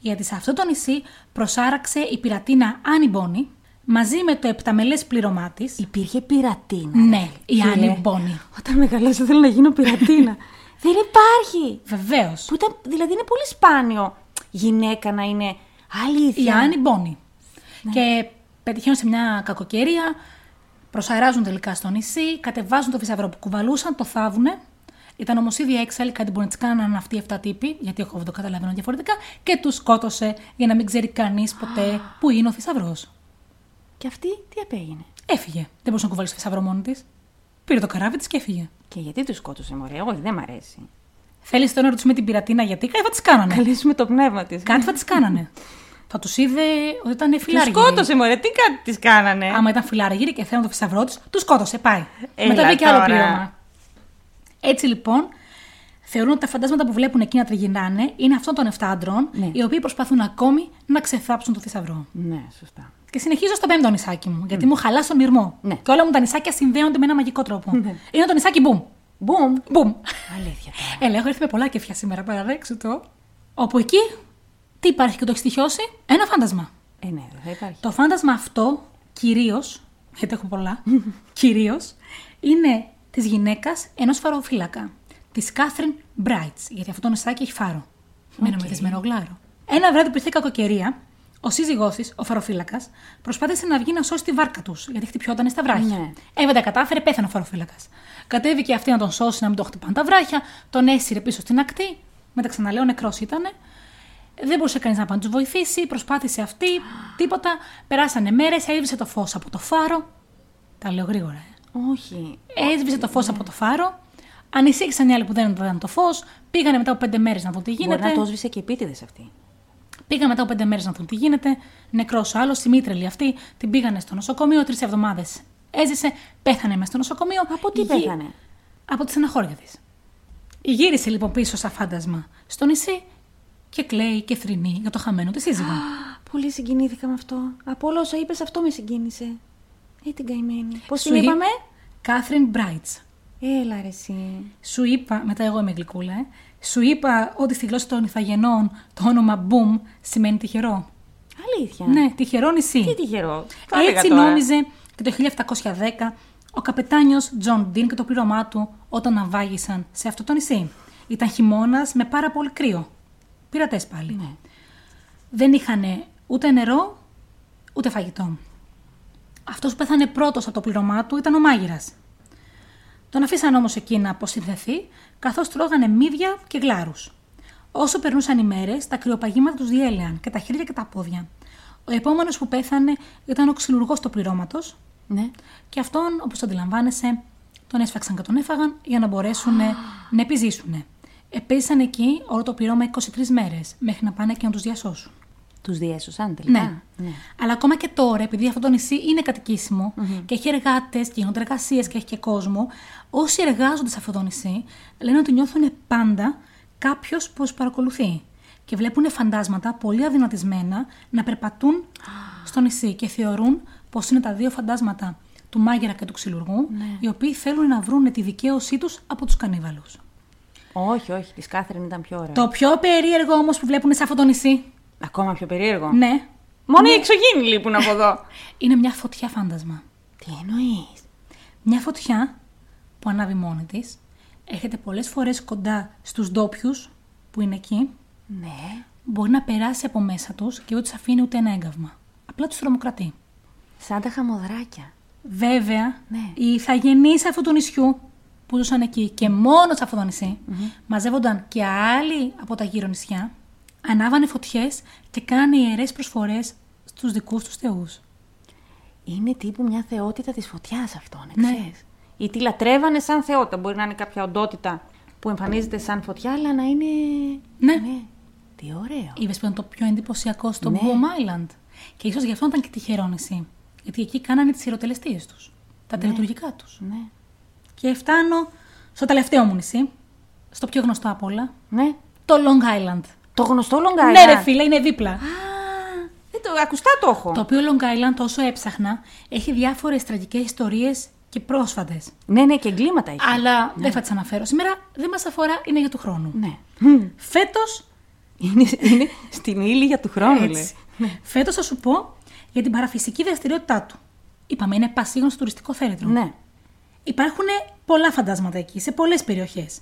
Γιατί σε αυτό το νησί προσάραξε η πειρατίνα Άννη Μπόνι μαζί με το επταμελές πλήρωμά της. Υπήρχε πειρατίνα. Ναι, η Φίλε, Άννη Μπόνι. Όταν μεγαλώσω θέλω να γίνω πειρατίνα. <laughs> Δεν υπάρχει. Βεβαίως. Που ήταν, δηλαδή είναι πολύ σπάνιο γυναίκα να είναι Η αλήθεια. Άννη Μπόνι. Και πετυχαίνουν σε μια κακοκαιρία, προσαράζουν τελικά στο νησί, κατεβάζουν το θησαυρό που κουβαλούσαν, το θάβουνε. Ήταν όμως ήδη έξαλλοι, κάτι μπορεί να τι κάνανε αυτοί οι 7 τύποι, γιατί εγώ δεν το καταλαβαίνω διαφορετικά, και τους σκότωσε για να μην ξέρει κανείς ποτέ που είναι ο θησαυρός. Και αυτή τι απέγινε; Έφυγε. Δεν μπορούσε να κουβαλήσει το θησαυρό μόνη της. Πήρε το καράβι της και έφυγε. Και γιατί τους σκότωσε, Μωρέ, όχι, δεν μ' αρέσει. Θέλεις τώρα να ρωτήσουμε την πειρατίνα γιατί; Κάτι θα τι κάνανε. Καλέσουμε το πνεύμα της. κάτι θα τι κάνανε. θα τους είδε ότι ήταν Τους φιλάργυροι. σκότωσε, Μωρέ, τι κάτι της κάνανε; Άμα ήταν φιλάργυροι και θέλουν το θησαυρό του, τους σκότωσε. Πάει. Έλα Μετά βγήκε άλλο τώρα. πλήρωμα. Έτσι λοιπόν, θεωρούν ότι τα φαντάσματα που βλέπουν εκεί να τριγυρνάνε είναι αυτών των 7 άντρων, Ναι. οι οποίοι προσπαθούν ακόμη να ξεθάψουν το θησαυρό. Ναι, σωστά. Και συνεχίζω στο πέμπτο νησάκι μου, γιατί μου χαλά τον ήρμο. Ναι. Και όλα μου τα νησάκια συνδέονται με ένα μαγικό τρόπο. Είναι το νησάκι Boom. Boom. Boom. Αλήθεια τώρα. Έλα, έχω έρθει με πολλά κεφιά σήμερα, παραδέξου το. Όπου εκεί, τι υπάρχει και το έχεις στοιχειώσει, ένα φάντασμα. Ε, ναι, δεν θα υπάρχει. Το φάντασμα αυτό, κυρίως, γιατί έχω πολλά, <laughs> κυρίως, είναι της γυναίκας ενός φαροφύλακα. Της Κάθριν Μπράιτς. Γιατί αυτό το νησάκι έχει φάρο. Με ένα Οκ. μεθυσμένο γλάρο. Ένα βράδυ που ήρθε η κακοκαιρία, Ο σύζυγός της, ο φαροφύλακας, προσπάθησε να βγει να σώσει τη βάρκα τους, γιατί χτυπιόταν στα βράχια. Ναι. Ε, δεν τα κατάφερε, πέθανε ο φαροφύλακας. Κατέβηκε αυτή να τον σώσει, να μην τον χτυπάνε τα βράχια, τον έσυρε πίσω στην ακτή. Μετά ξαναλέω, νεκρός ήταν. Δεν μπορούσε κανείς να πάει να τους βοηθήσει, προσπάθησε αυτή, τίποτα. Περάσανε μέρες, έσβησε το φως από το φάρο. Τα λέω γρήγορα, ε. Όχι. Έσβησε το φως από το φάρο. Ανησύχησαν οι άλλοι που δεν είδαν το φως. Πήγανε μετά από πέντε μέρες να δουν τι γίνεται. Μπορεί να το σβήσε και επίτηδες αυτή. Πήγαν μετά από πέντε μέρες να δουν τι γίνεται. Νεκρός ο άλλος, η μήτρελη αυτή, την πήγανε στο νοσοκομείο τρεις εβδομάδες. Έζησε, πέθανε μέσα στο νοσοκομείο. Από τι Γύ- πέθανε; Από τη στεναχώρια της. Γύρισε λοιπόν πίσω σαν φάντασμα στο νησί και κλαίει και θρυνεί για το χαμένο της σύζυγο. Πολύ συγκινήθηκα με αυτό. Από όλα όσα είπες, αυτό με συγκίνησε. Ε, την καημένη. Πώς Σου την είπ- είπαμε; Κάθριν Μπράιτ. Έλα, ρε, εσύ. Σου είπα, μετά εγώ είμαι γλυκούλα, ε, σου είπα ότι στη γλώσσα των Ιθαγενών το όνομα Boon σημαίνει τυχερό. Αλήθεια. Ναι, τυχερό νησί. Τι τυχερό. Το έλεγα Έτσι τώρα. νόμιζε και το 1710 ο καπετάνιος Τζον Ντίν και το πλήρωμά του όταν ναυάγησαν σε αυτό το νησί. Ήταν χειμώνας με πάρα πολύ κρύο. Πειρατές πάλι. Ναι. Δεν είχαν ούτε νερό, ούτε φαγητό. Αυτός που πέθανε πρώτος από το πλήρωμά του ήταν ο μάγειρας. Τον αφήσαν όμως εκεί να αποσυνθεθεί, καθώς τρώγανε μύδια και γλάρους. Όσο περνούσαν οι μέρες, τα κρυοπαγήματα τους διέλυαν και τα χέρια και τα πόδια. Ο επόμενος που πέθανε ήταν ο ξυλουργός του πληρώματος, Ναι. και αυτόν, όπως αντιλαμβάνεσαι, τον έσφαξαν και τον έφαγαν για να μπορέσουν να επιζήσουν. Επέζησαν εκεί όλο το πληρώμα 23 μέρες, μέχρι να πάνε και να τους διασώσουν. Τους διέσωσαν τελικά. Ναι. Αλλά ακόμα και τώρα, επειδή αυτό το νησί είναι κατοικήσιμο και έχει εργάτες και γίνονται εργασίες και έχει και κόσμο, όσοι εργάζονται σε αυτό το νησί λένε ότι νιώθουν πάντα κάποιος που τους παρακολουθεί. Και βλέπουν φαντάσματα πολύ αδυνατισμένα να περπατούν στο νησί και θεωρούν πως είναι τα δύο φαντάσματα του μάγειρα και του ξυλουργού, οι οποίοι θέλουν να βρουν τη δικαίωσή τους από τους κανίβαλους. Όχι, όχι. Της Κάθριν ήταν πιο ωραία. Το πιο περίεργο όμως που βλέπουν σε αυτό το νησί, Ακόμα πιο περίεργο. ναι, Μόνο οι εξωγήινοι λείπουν από εδώ. <laughs> είναι μια φωτιά φάντασμα. Τι εννοείς; Μια φωτιά που ανάβει μόνη της, έρχεται πολλές φορές κοντά στους ντόπιους που είναι εκεί, Ναι. μπορεί να περάσει από μέσα τους και δεν τους αφήνει ούτε ένα έγκαυμα. Απλά τους τρομοκρατεί. Σαν τα χαμοδράκια. Βέβαια, Ναι. οι ηθαγενείς αυτού του νησιού που ζούσαν εκεί και μόνος σε αυτό το νησι μαζεύονταν και άλλοι από τα γύρω νησιά, ανάβανε φωτιές και κάνανε ιερές προσφορές στους δικούς τους θεούς. Είναι τύπου μια θεότητα της φωτιάς αυτό, Ναι. ναι. ξέρεις. Ή τη λατρεύανε σαν θεότητα. Μπορεί να είναι κάποια οντότητα που εμφανίζεται σαν φωτιά, αλλά να είναι. Ναι. Τι ωραίο. Είδε που ήταν το πιο εντυπωσιακό στο Ναι. Boom Island. Και ίσως γι' αυτό ήταν και τυχερό νησί. Γιατί εκεί κάνανε τις ιεροτελεστίε τους. Τα τελετουργικά τους. Ναι. Και φτάνω στο τελευταίο μου νησί. Στο πιο γνωστό απ' όλα. ναι. Το Long Island. Το γνωστό Long Island. Ναι, ρε φίλε, είναι δίπλα. Α, δεν το, ακουστά το έχω. Το οποίο Long Island, όσο έψαχνα, έχει διάφορες τραγικές ιστορίες και πρόσφατες. Ναι, ναι, και εγκλήματα έχει. Αλλά δεν θα τι αναφέρω σήμερα. Δεν μας αφορά, είναι για του χρόνου. Ναι. Φέτο. Είναι, είναι στην ύλη για του χρόνου, λέει. Έτσι. Φέτος θα σου πω για την παραφυσική δραστηριότητά του. Είπαμε, είναι πασίγνωστο τουριστικό θέρετρο. Ναι. Υπάρχουν πολλά φαντάσματα εκεί, σε πολλές περιοχές.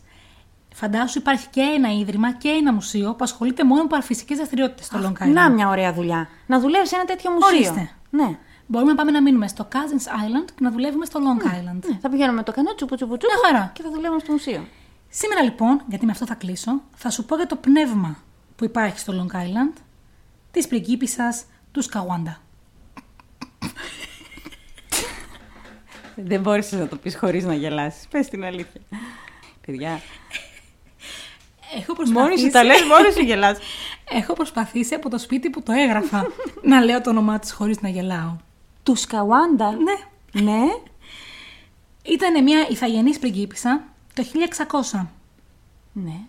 Φαντάσου υπάρχει και ένα ίδρυμα και ένα μουσείο που ασχολείται μόνο με παραφυσικές δραστηριότητες στο Long Island. Να μια ωραία δουλειά. Να δουλεύεις σε ένα τέτοιο μουσείο. Ορίστε. Ναι. Μπορούμε να πάμε να μείνουμε στο Cousins Island και να δουλεύουμε στο Long Island. ναι. Θα πηγαίνουμε με το κανό τσουπου τσουπου τσουπου Μια χαρά. και θα δουλεύουμε στο μουσείο. Σήμερα λοιπόν, γιατί με αυτό θα κλείσω, θα σου πω για το πνεύμα που υπάρχει στο Long Island της πριγκίπισσας του Σκαουάντα. Δεν μπόρεσε να το πεις χωρίς να γελάσεις. Πες την αλήθεια. Παιδιά. Έχω Μόνη προσπαθήσει, σου τα λες, μόνη σου γελάς. <laughs> έχω προσπαθήσει από το σπίτι που το έγραφα να λέω το όνομά της χωρίς να γελάω. Του Σκαουάντα. Ναι. Ναι. Ήταν μια ηθαγενής πριγκίπισσα το 1600. Ναι.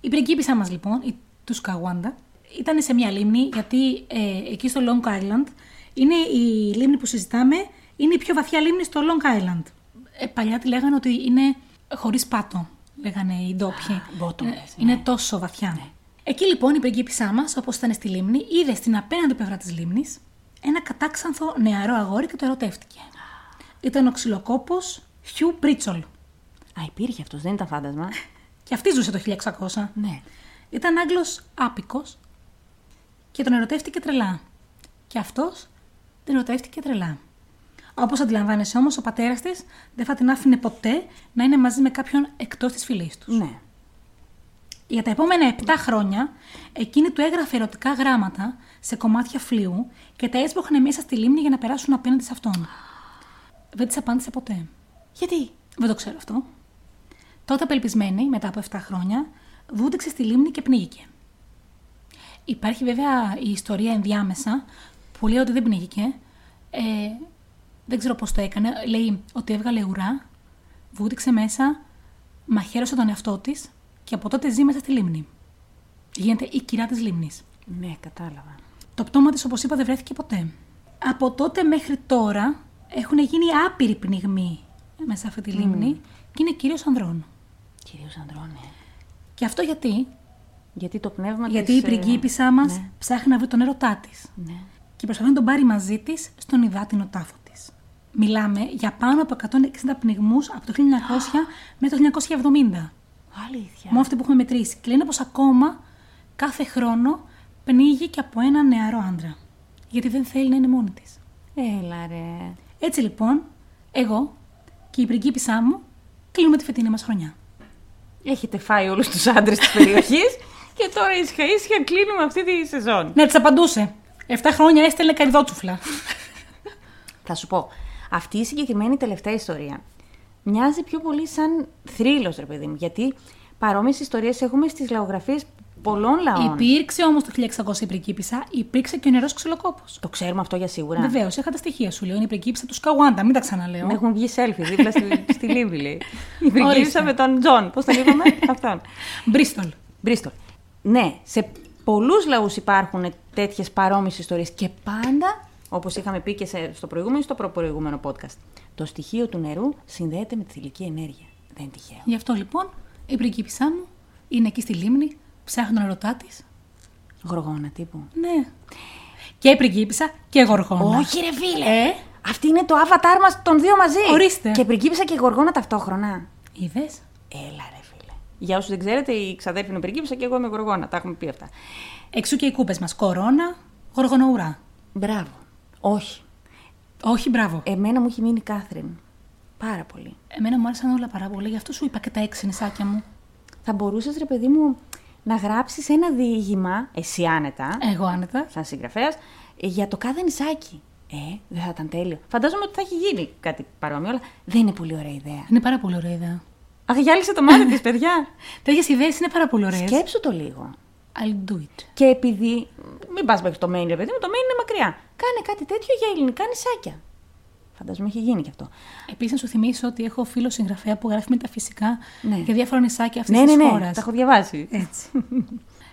Η πριγκίπισσα μας λοιπόν, η του Σκαουάντα, ήταν σε μια λίμνη γιατί ε, εκεί στο Long Island είναι η λίμνη που συζητάμε, είναι η πιο βαθιά λίμνη στο Long Island. Ε, παλιά τη λέγανε ότι είναι χωρίς πάτο, λέγανε οι ντόπιοι. bottomless, Ε, ναι. Είναι τόσο βαθιά. Εκεί λοιπόν η πριγκίπισσά μας, όπως ήταν στη λίμνη, είδε στην απέναντι πλευρά της λίμνης ένα κατάξανθο νεαρό αγόρι και το ερωτεύτηκε. Ήταν ο ξυλοκόπος Χιου Μπρίτσολ. Α, υπήρχε αυτός, δεν ήταν φάντασμα. <laughs> Και αυτή ζούσε το 1600. ναι. Ήταν Άγγλος άπικος και τον ερωτεύτηκε τρελά. και αυτός την ερωτεύτηκε τρελά. Όπως αντιλαμβάνεσαι όμως, ο πατέρας της δεν θα την άφηνε ποτέ να είναι μαζί με κάποιον εκτός της φυλής τους. Ναι. Για τα επόμενα 7 χρόνια, εκείνη του έγραφε ερωτικά γράμματα σε κομμάτια φλοιού και τα έσπροχνε μέσα στη λίμνη για να περάσουν απέναντι σε αυτόν. Δεν της απάντησε ποτέ. Γιατί; Δεν το ξέρω αυτό. Τότε απελπισμένη, μετά από 7 χρόνια, βούτυξε στη λίμνη και πνίγηκε. Υπάρχει βέβαια η ιστορία ενδιάμεσα που λέει ότι δεν πνίγηκε. Ε, δεν ξέρω πώς το έκανε. Λέει ότι έβγαλε ουρά, βούτυξε μέσα, μαχαίρωσε τον εαυτό της και από τότε ζει μέσα στη λίμνη. Γίνεται η κυρά της λίμνης. Ναι, κατάλαβα. Το πτώμα της, όπως είπα, δεν βρέθηκε ποτέ. Από τότε μέχρι τώρα έχουν γίνει άπειροι πνιγμοί μέσα σε αυτή τη λίμνη και είναι κυρίως ανδρών. Κυρίως ανδρών, ναι. Και αυτό γιατί, Γιατί το πνεύμα γιατί της, η πριγκίπισσά μας ναι. ψάχνει να βρει τον έρωτά της Ναι. και προσπαθεί να τον πάρει μαζί της στον υδάτινο τάφο της. Μιλάμε για πάνω από 160 πνιγμούς από το 1900 μέχρι το 1970. Αλήθεια. Μόνο αυτή που έχουμε μετρήσει. Και λένε πως ακόμα κάθε χρόνο πνίγει και από ένα νεαρό άντρα. Γιατί δεν θέλει να είναι μόνη της. Έλα ρε. Έτσι λοιπόν, εγώ και η πριγκίπισσά μου κλείνουμε τη φετινή μας χρονιά. Έχετε φάει όλους τους άντρες της περιοχής <laughs> και τώρα ήσυχα ήσυχα κλείνουμε αυτή τη σεζόν. Ναι, της απαντούσε. 7 χρόνια έστελνε καριδότσουφλα. Θα σου πω, αυτή η συγκεκριμένη τελευταία ιστορία μοιάζει πιο πολύ σαν θρύλος, ρε παιδί μου. Γιατί παρόμοιες ιστορίες έχουμε στις λαογραφίες πολλών λαών. Υπήρξε όμως το 1600 η πριγκίπισσα, υπήρξε και ο νεαρός ξυλοκόπος. Το ξέρουμε αυτό για σίγουρα. Βεβαίως, είχα τα στοιχεία σου. Λέω είναι η πριγκίπισσα του Σκαουάντα, μην τα ξαναλέω. Με έχουν βγει selfie δίπλα στη, <laughs> στη Λίβη, λέει. Η πριγκίπισσα Ορίστε. με τον Τζον. Πώς τον είπαμε, <laughs> αυτόν. Μπρίστολ. Μπρίστολ. Ναι, σε πολλούς λαούς υπάρχουν τέτοιες παρόμοιες ιστορίες και πάντα, όπως είχαμε πει και σε- στο προηγούμενο ή στο προπροηγούμενο podcast, το στοιχείο του νερού συνδέεται με τη θηλυκή ενέργεια. Δεν είναι τυχαίο. Γι' αυτό λοιπόν η πριγκίπισσά μου είναι εκεί στη λίμνη, ψάχνει τον ερωτά της. Γοργόνα τύπου. Ναι. Και η πριγκίπισσα και γοργόνα. Όχι, ρε φίλε! Ε, Αυτή είναι το avatar μας των δύο μαζί. Ορίστε. Και πριγκίπισσα και γοργόνα ταυτόχρονα. είδες; Έλα, ρε φίλε. Για όσους δεν ξέρετε, η ξαδέρφη είναι πριγκίπισσα και εγώ είμαι γοργόνα. Τα έχουμε πει αυτά. Εξού και οι κούπες μας. Κορώνα, γοργονοουρά. Μπράβο. Όχι. Όχι, μπράβο. Εμένα μου έχει μείνει η Κάθριν. Πάρα πολύ. Εμένα μου άρεσαν όλα πάρα πολύ, γι' αυτό σου είπα και τα έξι νησάκια μου. Θα μπορούσες, ρε παιδί μου, να γράψεις ένα διήγημα, εσύ άνετα, Εγώ άνετα. σαν συγγραφέας, για το κάθε νησάκι. Ε, δεν θα ήταν τέλειο. Φαντάζομαι ότι θα έχει γίνει κάτι παρόμοιο, αλλά δεν είναι πολύ ωραία ιδέα. Είναι πάρα πολύ ωραία ιδέα. Αχ, γυάλισε το μάτι της, παιδιά. <laughs> Τέτοιες ιδέες είναι πάρα πολύ ωραίες. Σκέψου το λίγο. I'll do it. Και επειδή. Μην πας μέχρι το main, ρε παιδί μου, το main είναι μακριά. Κάνε κάτι τέτοιο για ελληνικά νησάκια. Φαντάζομαι έχει γίνει κι αυτό. Επίσης, να σου θυμίσω ότι έχω φίλο συγγραφέα που γράφει μεταφυσικά Ναι. για διάφορα νησάκια αυτής Ναι, της ναι, ναι, χώρας. τα έχω διαβάσει. Έτσι.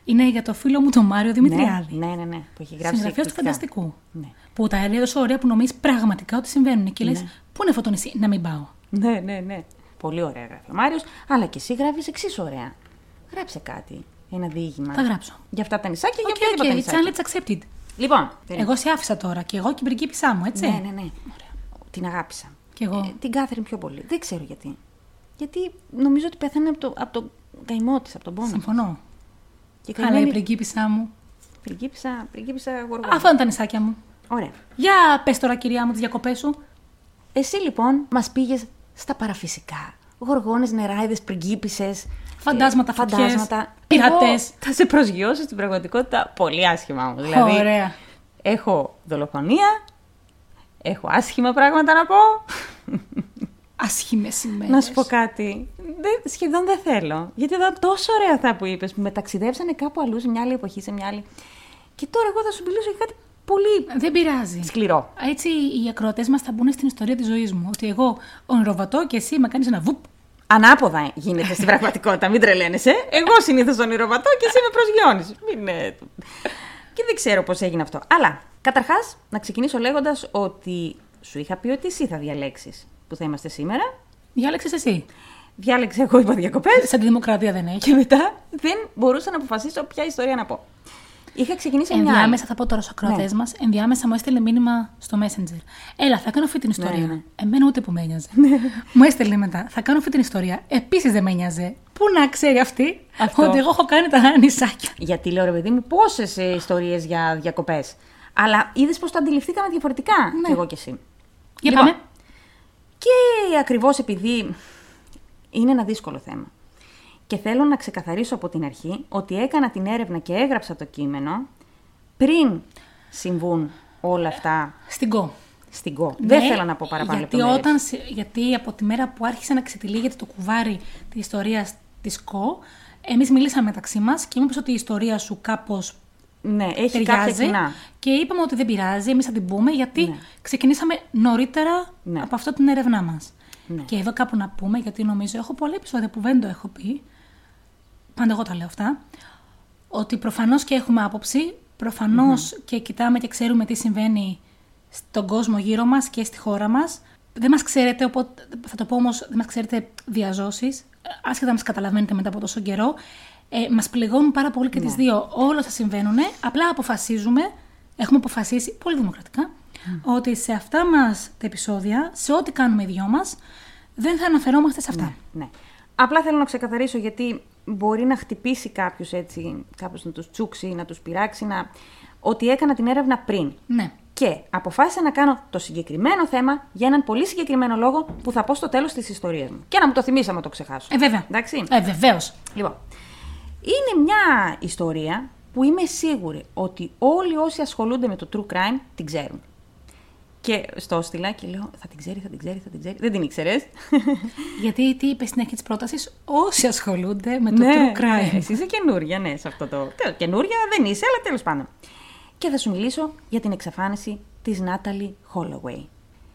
Είναι για το φίλο μου τον Μάριο Δημητριάδη. Ναι, ναι, ναι, που έχει γράψει. Συγγραφέας του εκπληκτικά. φανταστικού. Ναι. Που τα λέει τόσο ωραία που νομίζεις πραγματικά ότι συμβαίνουν. Και λες, Πού είναι αυτό το νησί, να μην πάω. Ναι, ναι, ναι. Πολύ ωραία γράφει ο Μάριος, αλλά και εσύ γράφεις εξίσου ωραία. Γράψε κάτι. Ένα διήγημα. Θα γράψω. Για αυτά τα νησάκια, για Οκ, οποιαδήποτε οκ, νησάκια. challenge accepted. Λοιπόν, Εγώ σε άφησα τώρα και εγώ και η πριγκίπισσά μου, έτσι. Ναι, ναι, ναι. Την αγάπησα. Κι εγώ. Ε, την Κάθριν πιο πολύ. Δεν ξέρω γιατί. Γιατί νομίζω ότι πέθανε από το, από το καημό της, από τον πόνο. Συμφωνώ. Και Αλλά η καημένη... πριγκίπισσά μου. Πριγκίπισσα, πριγκίπισσα γοργόνα. Αυτά είναι τα νησάκια μου. Ωραία. Για πες τώρα, κυρία μου, τις διακοπές σου. Εσύ λοιπόν μας πήγες στα παραφυσικά. Γοργόνες, νεράιδες, πριγκίπισε. Φαντάσματα, φωτιές, φαντάσματα. πειρατές. Εγώ Θα σε προσγειώσω στην πραγματικότητα πολύ άσχημα μου. Δηλαδή, Ωραία. έχω δολοφονία, έχω άσχημα πράγματα να πω. Άσχημες σημαίε. Να σου πω κάτι. Δεν, σχεδόν δεν θέλω. Γιατί ήταν τόσο ωραία αυτά που είπες, που με ταξιδέψανε κάπου αλλού, σε μια άλλη εποχή, σε μια άλλη. Και τώρα εγώ θα σου μιλήσω για κάτι πολύ Δεν πειράζει. σκληρό. Έτσι οι ακροατές μας θα μπουν στην ιστορία της ζωής μου. Ότι εγώ ονειροβατώ και εσύ με κάνεις ένα βουπ. Ανάποδα γίνεται στην πραγματικότητα, μην τρελαίνεσαι. Εγώ συνήθως ονειροβατώ και εσύ με προσγειώνεις. Μην. ε, Και δεν ξέρω πώς έγινε αυτό. Αλλά καταρχάς να ξεκινήσω λέγοντας ότι σου είχα πει ότι εσύ θα διαλέξεις που θα είμαστε σήμερα. Διάλεξες εσύ. Διάλεξε εγώ, είπα διακοπές. Σαν τη δημοκρατία δεν έχει. Και μετά δεν μπορούσα να αποφασίσω ποια ιστορία να πω. Είχα ξεκινήσει μια. άλλη. Ενδιάμεσα θα πω τώρα στους ακροατές Ναι. μας, ενδιάμεσα μου έστειλε μήνυμα στο Messenger. Έλα, θα κάνω αυτή την ιστορία. Ναι, ναι. Εμένα ούτε που με ένοιαζε. μου έστειλε μετά, θα κάνω αυτή την ιστορία. Επίσης δεν με ένοιαζε. Πού να ξέρει αυτή Αυτό. ότι εγώ έχω κάνει τα νησάκια. Γιατί λέω ρε παιδί μου, πόσες ιστορίες για διακοπές. Αλλά είδες πώς το αντιληφθήκαμε διαφορετικά Ναι. κι εγώ κι εσύ. Για Λοιπόν, πάμε. Και ακριβώς επειδή είναι ένα δύσκολο θέμα. Και θέλω να ξεκαθαρίσω από την αρχή ότι έκανα την έρευνα και έγραψα το κείμενο πριν συμβούν όλα αυτά Στην ΚΟ. στην ΚΟ. Δεν Ναι, θέλω να πω παραπάνω γιατί, λεπτομέρειες. όταν, σε- γιατί από τη μέρα που άρχισε να ξετυλίγεται το κουβάρι της ιστορίας της ΚΟ, εμείς μιλήσαμε μεταξύ μας και μου είπε ότι η ιστορία σου κάπως Ναι, έχει κάποια ταιριάζει. κοινά. Και είπαμε ότι δεν πειράζει, εμείς θα την πούμε, γιατί Ναι. ξεκινήσαμε νωρίτερα Ναι. από αυτό την έρευνά μας. Ναι. Και εδώ κάπου να πούμε, γιατί νομίζω έχω πολλά επεισόδια που δεν το έχω πει. Πάντα εγώ τα λέω αυτά. Ότι προφανώς και έχουμε άποψη, προφανώς και κοιτάμε και ξέρουμε τι συμβαίνει στον κόσμο γύρω μας και στη χώρα μας. Δεν μας ξέρετε, οπότε θα το πω όμως, δεν μας ξέρετε διαζώσεις, άσχετα να μα καταλαβαίνετε μετά από τόσο καιρό. Ε, μας πληγώνουν πάρα πολύ και τις δύο. Όλα θα συμβαίνουν. Απλά αποφασίζουμε, έχουμε αποφασίσει πολύ δημοκρατικά, ότι σε αυτά μας τα επεισόδια, σε ό,τι κάνουμε οι δυο μας, δεν θα αναφερόμαστε σε αυτά. Ναι. Απλά θέλω να ξεκαθαρίσω γιατί μπορεί να χτυπήσει κάποιος έτσι, κάποιος να τους τσούξει, να τους πειράξει, να... ότι έκανα την έρευνα πριν. Ναι. Και αποφάσισα να κάνω το συγκεκριμένο θέμα για έναν πολύ συγκεκριμένο λόγο που θα πω στο τέλος της ιστορίας μου. Και να μου το θυμίσει άμα το ξεχάσω. Ε, βέβαια. Εντάξει. Ε, βεβαίως. Λοιπόν, είναι μια ιστορία που είμαι σίγουρη ότι όλοι όσοι ασχολούνται με το true crime την ξέρουν. Και στο έστειλα και λέω, θα την ξέρει, θα την ξέρει, θα την ξέρει. Δεν την ήξερες. Γιατί τι είπες στην αρχή της πρότασης, όσοι ασχολούνται με το ναι, true crime. ναι, εσύ είσαι καινούρια, ναι, σε αυτό το. Τέλος, Καινούρια δεν είσαι, αλλά τέλος πάντων. Και θα σου μιλήσω για την εξαφάνιση της Νάταλι Holloway.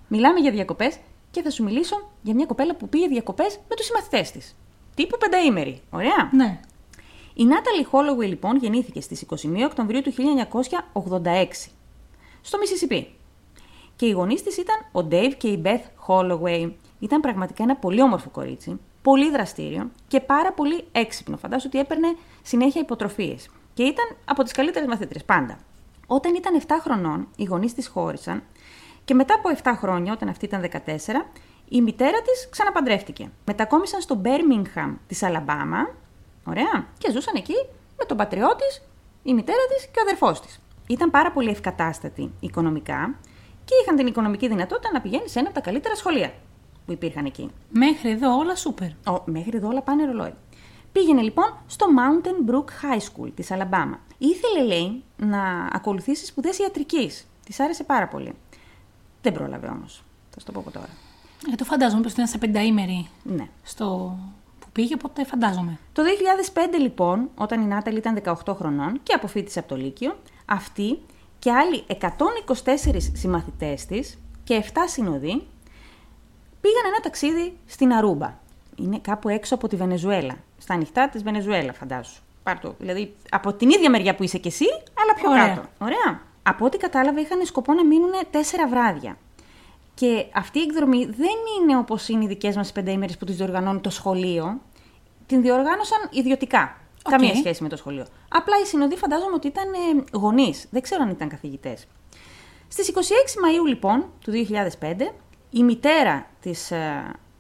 Μιλάμε για διακοπές και θα σου μιλήσω για μια κοπέλα που πήγε διακοπές με τους συμμαθητές της. Τύπου πενταήμερη. Ωραία. Ναι. Η Νάταλι Holloway λοιπόν γεννήθηκε στις 21 Οκτωβρίου του 1986 στο Μississippi. Και οι γονείς της ήταν ο Dave και η Beth Holloway. Ήταν πραγματικά ένα πολύ όμορφο κορίτσι, πολύ δραστήριο και πάρα πολύ έξυπνο. Φαντάζομαι ότι έπαιρνε συνέχεια υποτροφίες. Και ήταν από τις καλύτερες μαθήτρες πάντα. Όταν ήταν 7 χρονών, οι γονείς της χώρισαν και μετά από 7 χρόνια, όταν αυτή ήταν 14, η μητέρα της ξαναπαντρεύτηκε. Μετακόμισαν στο Birmingham της Αλαμπάμα, ωραία, και ζούσαν εκεί με τον πατριό της, η μητέρα της και ο αδερφός της. Ήταν πάρα πολύ ευκατάστατοι οικονομικά και είχαν την οικονομική δυνατότητα να πηγαίνεις σε ένα από τα καλύτερα σχολεία που υπήρχαν εκεί. Μέχρι εδώ όλα σούπερ. Ο, μέχρι εδώ όλα πάνε ρολόι. Πήγαινε λοιπόν στο Mountain Brook High School της Αλαμπάμα. Ήθελε, λέει, να ακολουθήσεις σπουδές ιατρικής. Της άρεσε πάρα πολύ. Δεν πρόλαβε όμως. Θα σου το πω από τώρα. Ε, το φαντάζομαι πως ήταν σε πενταήμερη Ναι. στο που πήγε, οπότε φαντάζομαι. Το 2005 λοιπόν, όταν η Νάταλη ήταν 18 χρονών και αποφύτησε από το Λύκειο, αυτή και άλλοι 124 συμμαθητές της και 7 συνοδοί πήγαν ένα ταξίδι στην Αρούμπα. Είναι κάπου έξω από τη Βενεζουέλα. Στα ανοιχτά της Βενεζουέλα, φαντάσου. Πάρ' το. Δηλαδή από την ίδια μεριά που είσαι κι εσύ, αλλά πιο Ωραία. κάτω. Ωραία. Από ό,τι κατάλαβα, είχαν σκοπό να μείνουν τέσσερα βράδια. Και αυτή η εκδρομή δεν είναι όπως είναι οι δικές μας πενταήμερες που τις διοργανώνει το σχολείο. Την διοργάνωσαν ιδιωτικά. Οκ. Καμία σχέση με το σχολείο. Απλά οι συνοδοί φαντάζομαι ότι ήταν γονείς. Δεν ξέρω αν ήταν καθηγητές. Στις 26 Μαΐου λοιπόν του 2005, η μητέρα της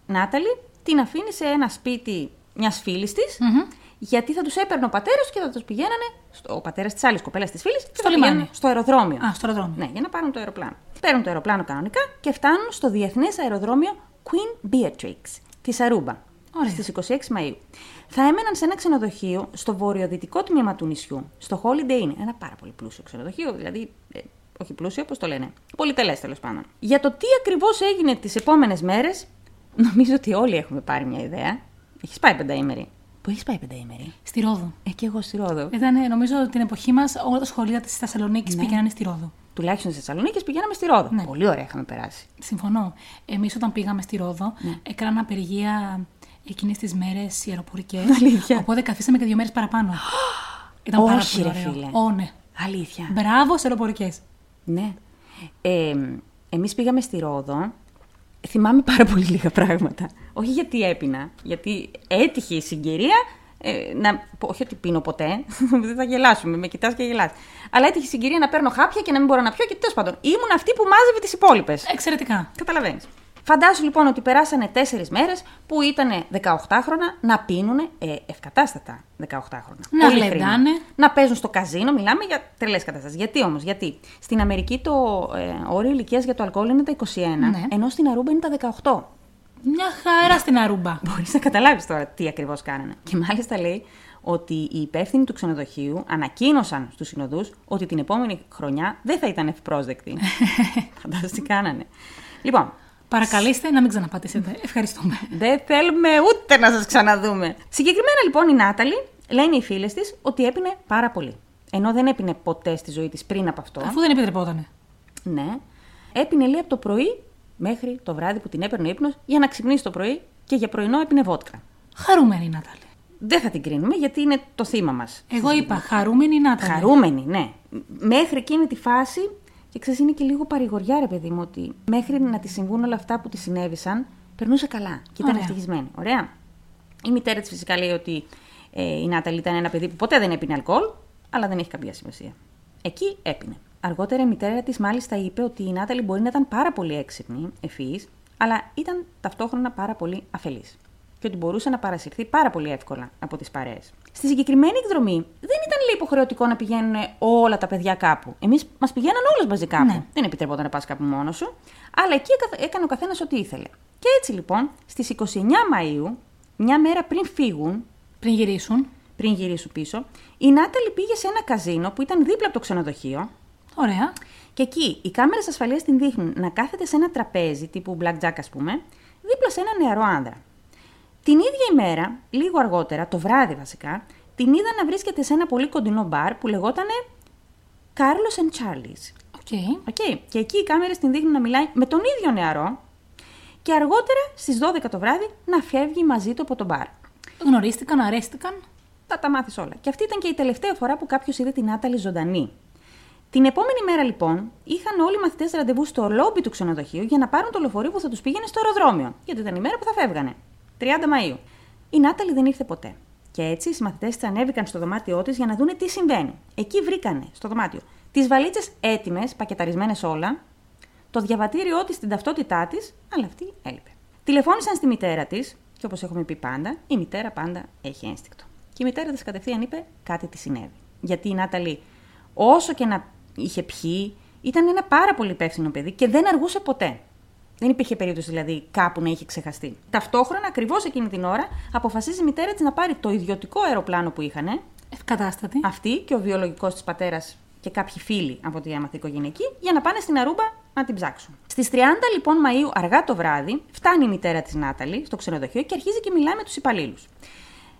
Νάταλη την αφήνει σε ένα σπίτι μιας φίλης της, Μμμ. γιατί θα τους έπαιρνε ο πατέρας και θα τους πηγαίνανε. Στο, ο πατέρας της άλλης κοπέλας της φίλης, Στο λιμάνι. στο αεροδρόμιο. Α, στο αεροδρόμιο. Ναι, για να πάρουν το αεροπλάνο. Παίρνουν το αεροπλάνο κανονικά και φτάνουν στο διεθνές αεροδρόμιο Queen Beatrix τη Αρούμπα. Ωραία. Στις 26 Μαου. Θα έμεναν σε ένα ξενοδοχείο στο βορειοδυτικό τμήμα του νησιού, στο Holiday Inn. Ένα πάρα πολύ πλούσιο ξενοδοχείο, δηλαδή. Ε, όχι πλούσιο, πώ το λένε. Πολυτελές τέλος πάντων. Για το τι ακριβώς έγινε τις επόμενες μέρες, νομίζω ότι όλοι έχουμε πάρει μια ιδέα. Έχεις πάει πενταήμερη; Πού έχεις πάει πενταήμερη; Στη Ρόδο. Ε, και εγώ στη Ρόδο. Ήταν, νομίζω, την εποχή μας όλα τα σχολεία της Θεσσαλονίκης Ναι. πήγαιναν στη Ρόδο. Τουλάχιστον στις Θεσσαλονίκη πηγαίναμε στη Ρόδο. Ναι. Πολύ ωραία είχαμε περάσει. Συμφωνώ. Εμείς όταν πήγαμε στη Ρόδο, Ναι. έκαναν απεργία εκείνες τις μέρες οι αεροπορικές. Αλήθεια. Οπότε καθίσαμε και δύο μέρες παραπάνω. <gasps> Ήταν πάρα Όχι, πολύ ρε ωραίο. φίλε. Ω, ναι. Αλήθεια. Μπράβο σε αεροπορικές. Ναι. Ε, εμείς πήγαμε στη Ρόδο. Θυμάμαι πάρα πολύ λίγα πράγματα. Όχι γιατί έπινα, γιατί έτυχε η συγκυρία ε, να, όχι ότι πίνω ποτέ, <laughs> δεν θα γελάσουμε, με κοιτάς και γελάς. Αλλά έτυχε η συγκυρία να παίρνω χάπια και να μην μπορώ να πιω και τέλος πάντων ήμουν αυτή που μάζευε τις υπόλοιπες. Εξαιρετικά. Καταλαβαίνεις. Φαντάσου λοιπόν ότι περάσανε τέσσερις μέρες που ήταν 18χρονα να πίνουν ε, ευκατάστατα 18χρονα. Να Πολύ γλεντάνε. χρήμα. Να παίζουν στο καζίνο, μιλάμε για τρελές καταστάσεις. Γιατί όμως, γιατί στην Αμερική το ε, όριο ηλικίας για το αλκοόλ είναι τα 21, Ναι. ενώ στην Αρούμπα είναι τα 18. Μια χαρά στην Αρούμπα. Μπορείς να καταλάβεις τώρα τι ακριβώς κάνανε. Και μάλιστα λέει ότι οι υπεύθυνοι του ξενοδοχείου ανακοίνωσαν στους συνοδούς ότι την επόμενη χρονιά δεν θα ήταν ευπρόσδεκτοι. <laughs> Φαντάζομαι τι κάνανε. Λοιπόν, Παρακαλείστε να μην ξαναπατήσετε. Ευχαριστούμε. δεν θέλουμε ούτε να σας ξαναδούμε. Συγκεκριμένα λοιπόν η Νάταλη, λένε οι φίλες της, ότι έπινε πάρα πολύ. Ενώ δεν έπινε ποτέ στη ζωή της πριν από αυτό. Αφού δεν επιτρεπότανε. Ναι. Έπινε λέει από το πρωί μέχρι το βράδυ που την έπαιρνε ο ύπνος για να ξυπνήσει το πρωί και για πρωινό έπινε βότκα. Χαρούμενη η Νάταλη. Δεν θα την κρίνουμε γιατί είναι το θύμα μας. Εγώ είπα χαρούμενη η Νάταλη. Χαρούμενη, ναι. Μέχρι εκείνη τη φάση, και ξέρεις, είναι και λίγο παρηγοριά, ρε παιδί μου, ότι μέχρι να τη συμβούν όλα αυτά που τη συνέβησαν, περνούσε καλά και ήταν Ωραία. ευτυχισμένη. Ωραία. Η μητέρα της φυσικά λέει ότι ε, η Νάταλη ήταν ένα παιδί που ποτέ δεν έπινε αλκοόλ, αλλά δεν έχει καμία σημασία. Εκεί έπινε. Αργότερα η μητέρα της μάλιστα είπε ότι η Νάταλη μπορεί να ήταν πάρα πολύ έξυπνη, ευφυής, αλλά ήταν ταυτόχρονα πάρα πολύ αφελής. Και ότι μπορούσε να παρασυρθεί πάρα πολύ εύκολα από τις παρέες. Στη συγκεκριμένη εκδρομή δεν ήταν λέει, υποχρεωτικό να πηγαίνουν όλα τα παιδιά κάπου. Εμείς μας πηγαίναν όλες μαζί κάπου. Ναι. Δεν επιτρεπόταν να πας κάπου μόνος σου. Αλλά εκεί έκα- έκανε ο καθένας ό,τι ήθελε. Και έτσι λοιπόν, στις 29 Μαου, μια μέρα πριν φύγουν, Πριν γυρίσουν. πριν γυρίσουν πίσω, η Νάταλη πήγε σε ένα καζίνο που ήταν δίπλα από το ξενοδοχείο. Ωραία. Και εκεί οι κάμερες ασφαλείας την δείχνουν να κάθεται σε ένα τραπέζι τύπου blackjack, ας πούμε, δίπλα σε ένα νεαρό άνδρα. Την ίδια ημέρα, λίγο αργότερα, το βράδυ βασικά, την είδαν να βρίσκεται σε ένα πολύ κοντινό μπαρ που λεγότανε Carlos and Charlie's. OK. OK. Και εκεί οι κάμερες την δείχνουν να μιλάει με τον ίδιο νεαρό και αργότερα στις 12 το βράδυ να φεύγει μαζί του από το μπαρ. Γνωρίστηκαν, αρέστηκαν; Θα τα μάθεις όλα. Και αυτή ήταν και η τελευταία φορά που κάποιος είδε την Νάταλη ζωντανή. Την επόμενη μέρα λοιπόν είχαν όλοι οι μαθητές ραντεβού στο λόμπι του ξενοδοχείου για να πάρουν το λεωφορείο που θα τους πήγαινε στο αεροδρόμιο. Γιατί ήταν η μέρα που θα φεύγανε. 30 Μαου. Η Νάταλη δεν ήρθε ποτέ. Και έτσι οι μαθητές της ανέβηκαν στο δωμάτιό της για να δούνε τι συμβαίνει. Εκεί βρήκανε στο δωμάτιο τις βαλίτσες έτοιμες, πακεταρισμένες όλα, το διαβατήριό της, την ταυτότητά της, αλλά αυτή έλειπε. Τηλεφώνησαν στη μητέρα της και όπως έχουμε πει πάντα, η μητέρα πάντα έχει ένστικτο. Και η μητέρα της κατευθείαν είπε κάτι της συνέβη. Γιατί η Νάταλη, όσο και να είχε πιει, ήταν ένα πάρα πολύ υπεύθυνο παιδί και δεν αργούσε ποτέ. Δεν υπήρχε περίπτωση δηλαδή κάπου να είχε ξεχαστεί. Ταυτόχρονα, ακριβώς εκείνη την ώρα, αποφασίζει η μητέρα της να πάρει το ιδιωτικό αεροπλάνο που είχαν, Ευκατάστατη. αυτή και ο βιολογικός της πατέρας και κάποιοι φίλοι από ό,τι έμαθε οικογενειακή, για να πάνε στην Αρούμπα να την ψάξουν. Στις 30 λοιπόν Μαου, αργά το βράδυ, φτάνει η μητέρα της Νάταλη στο ξενοδοχείο και αρχίζει και μιλάει με τους υπαλλήλους.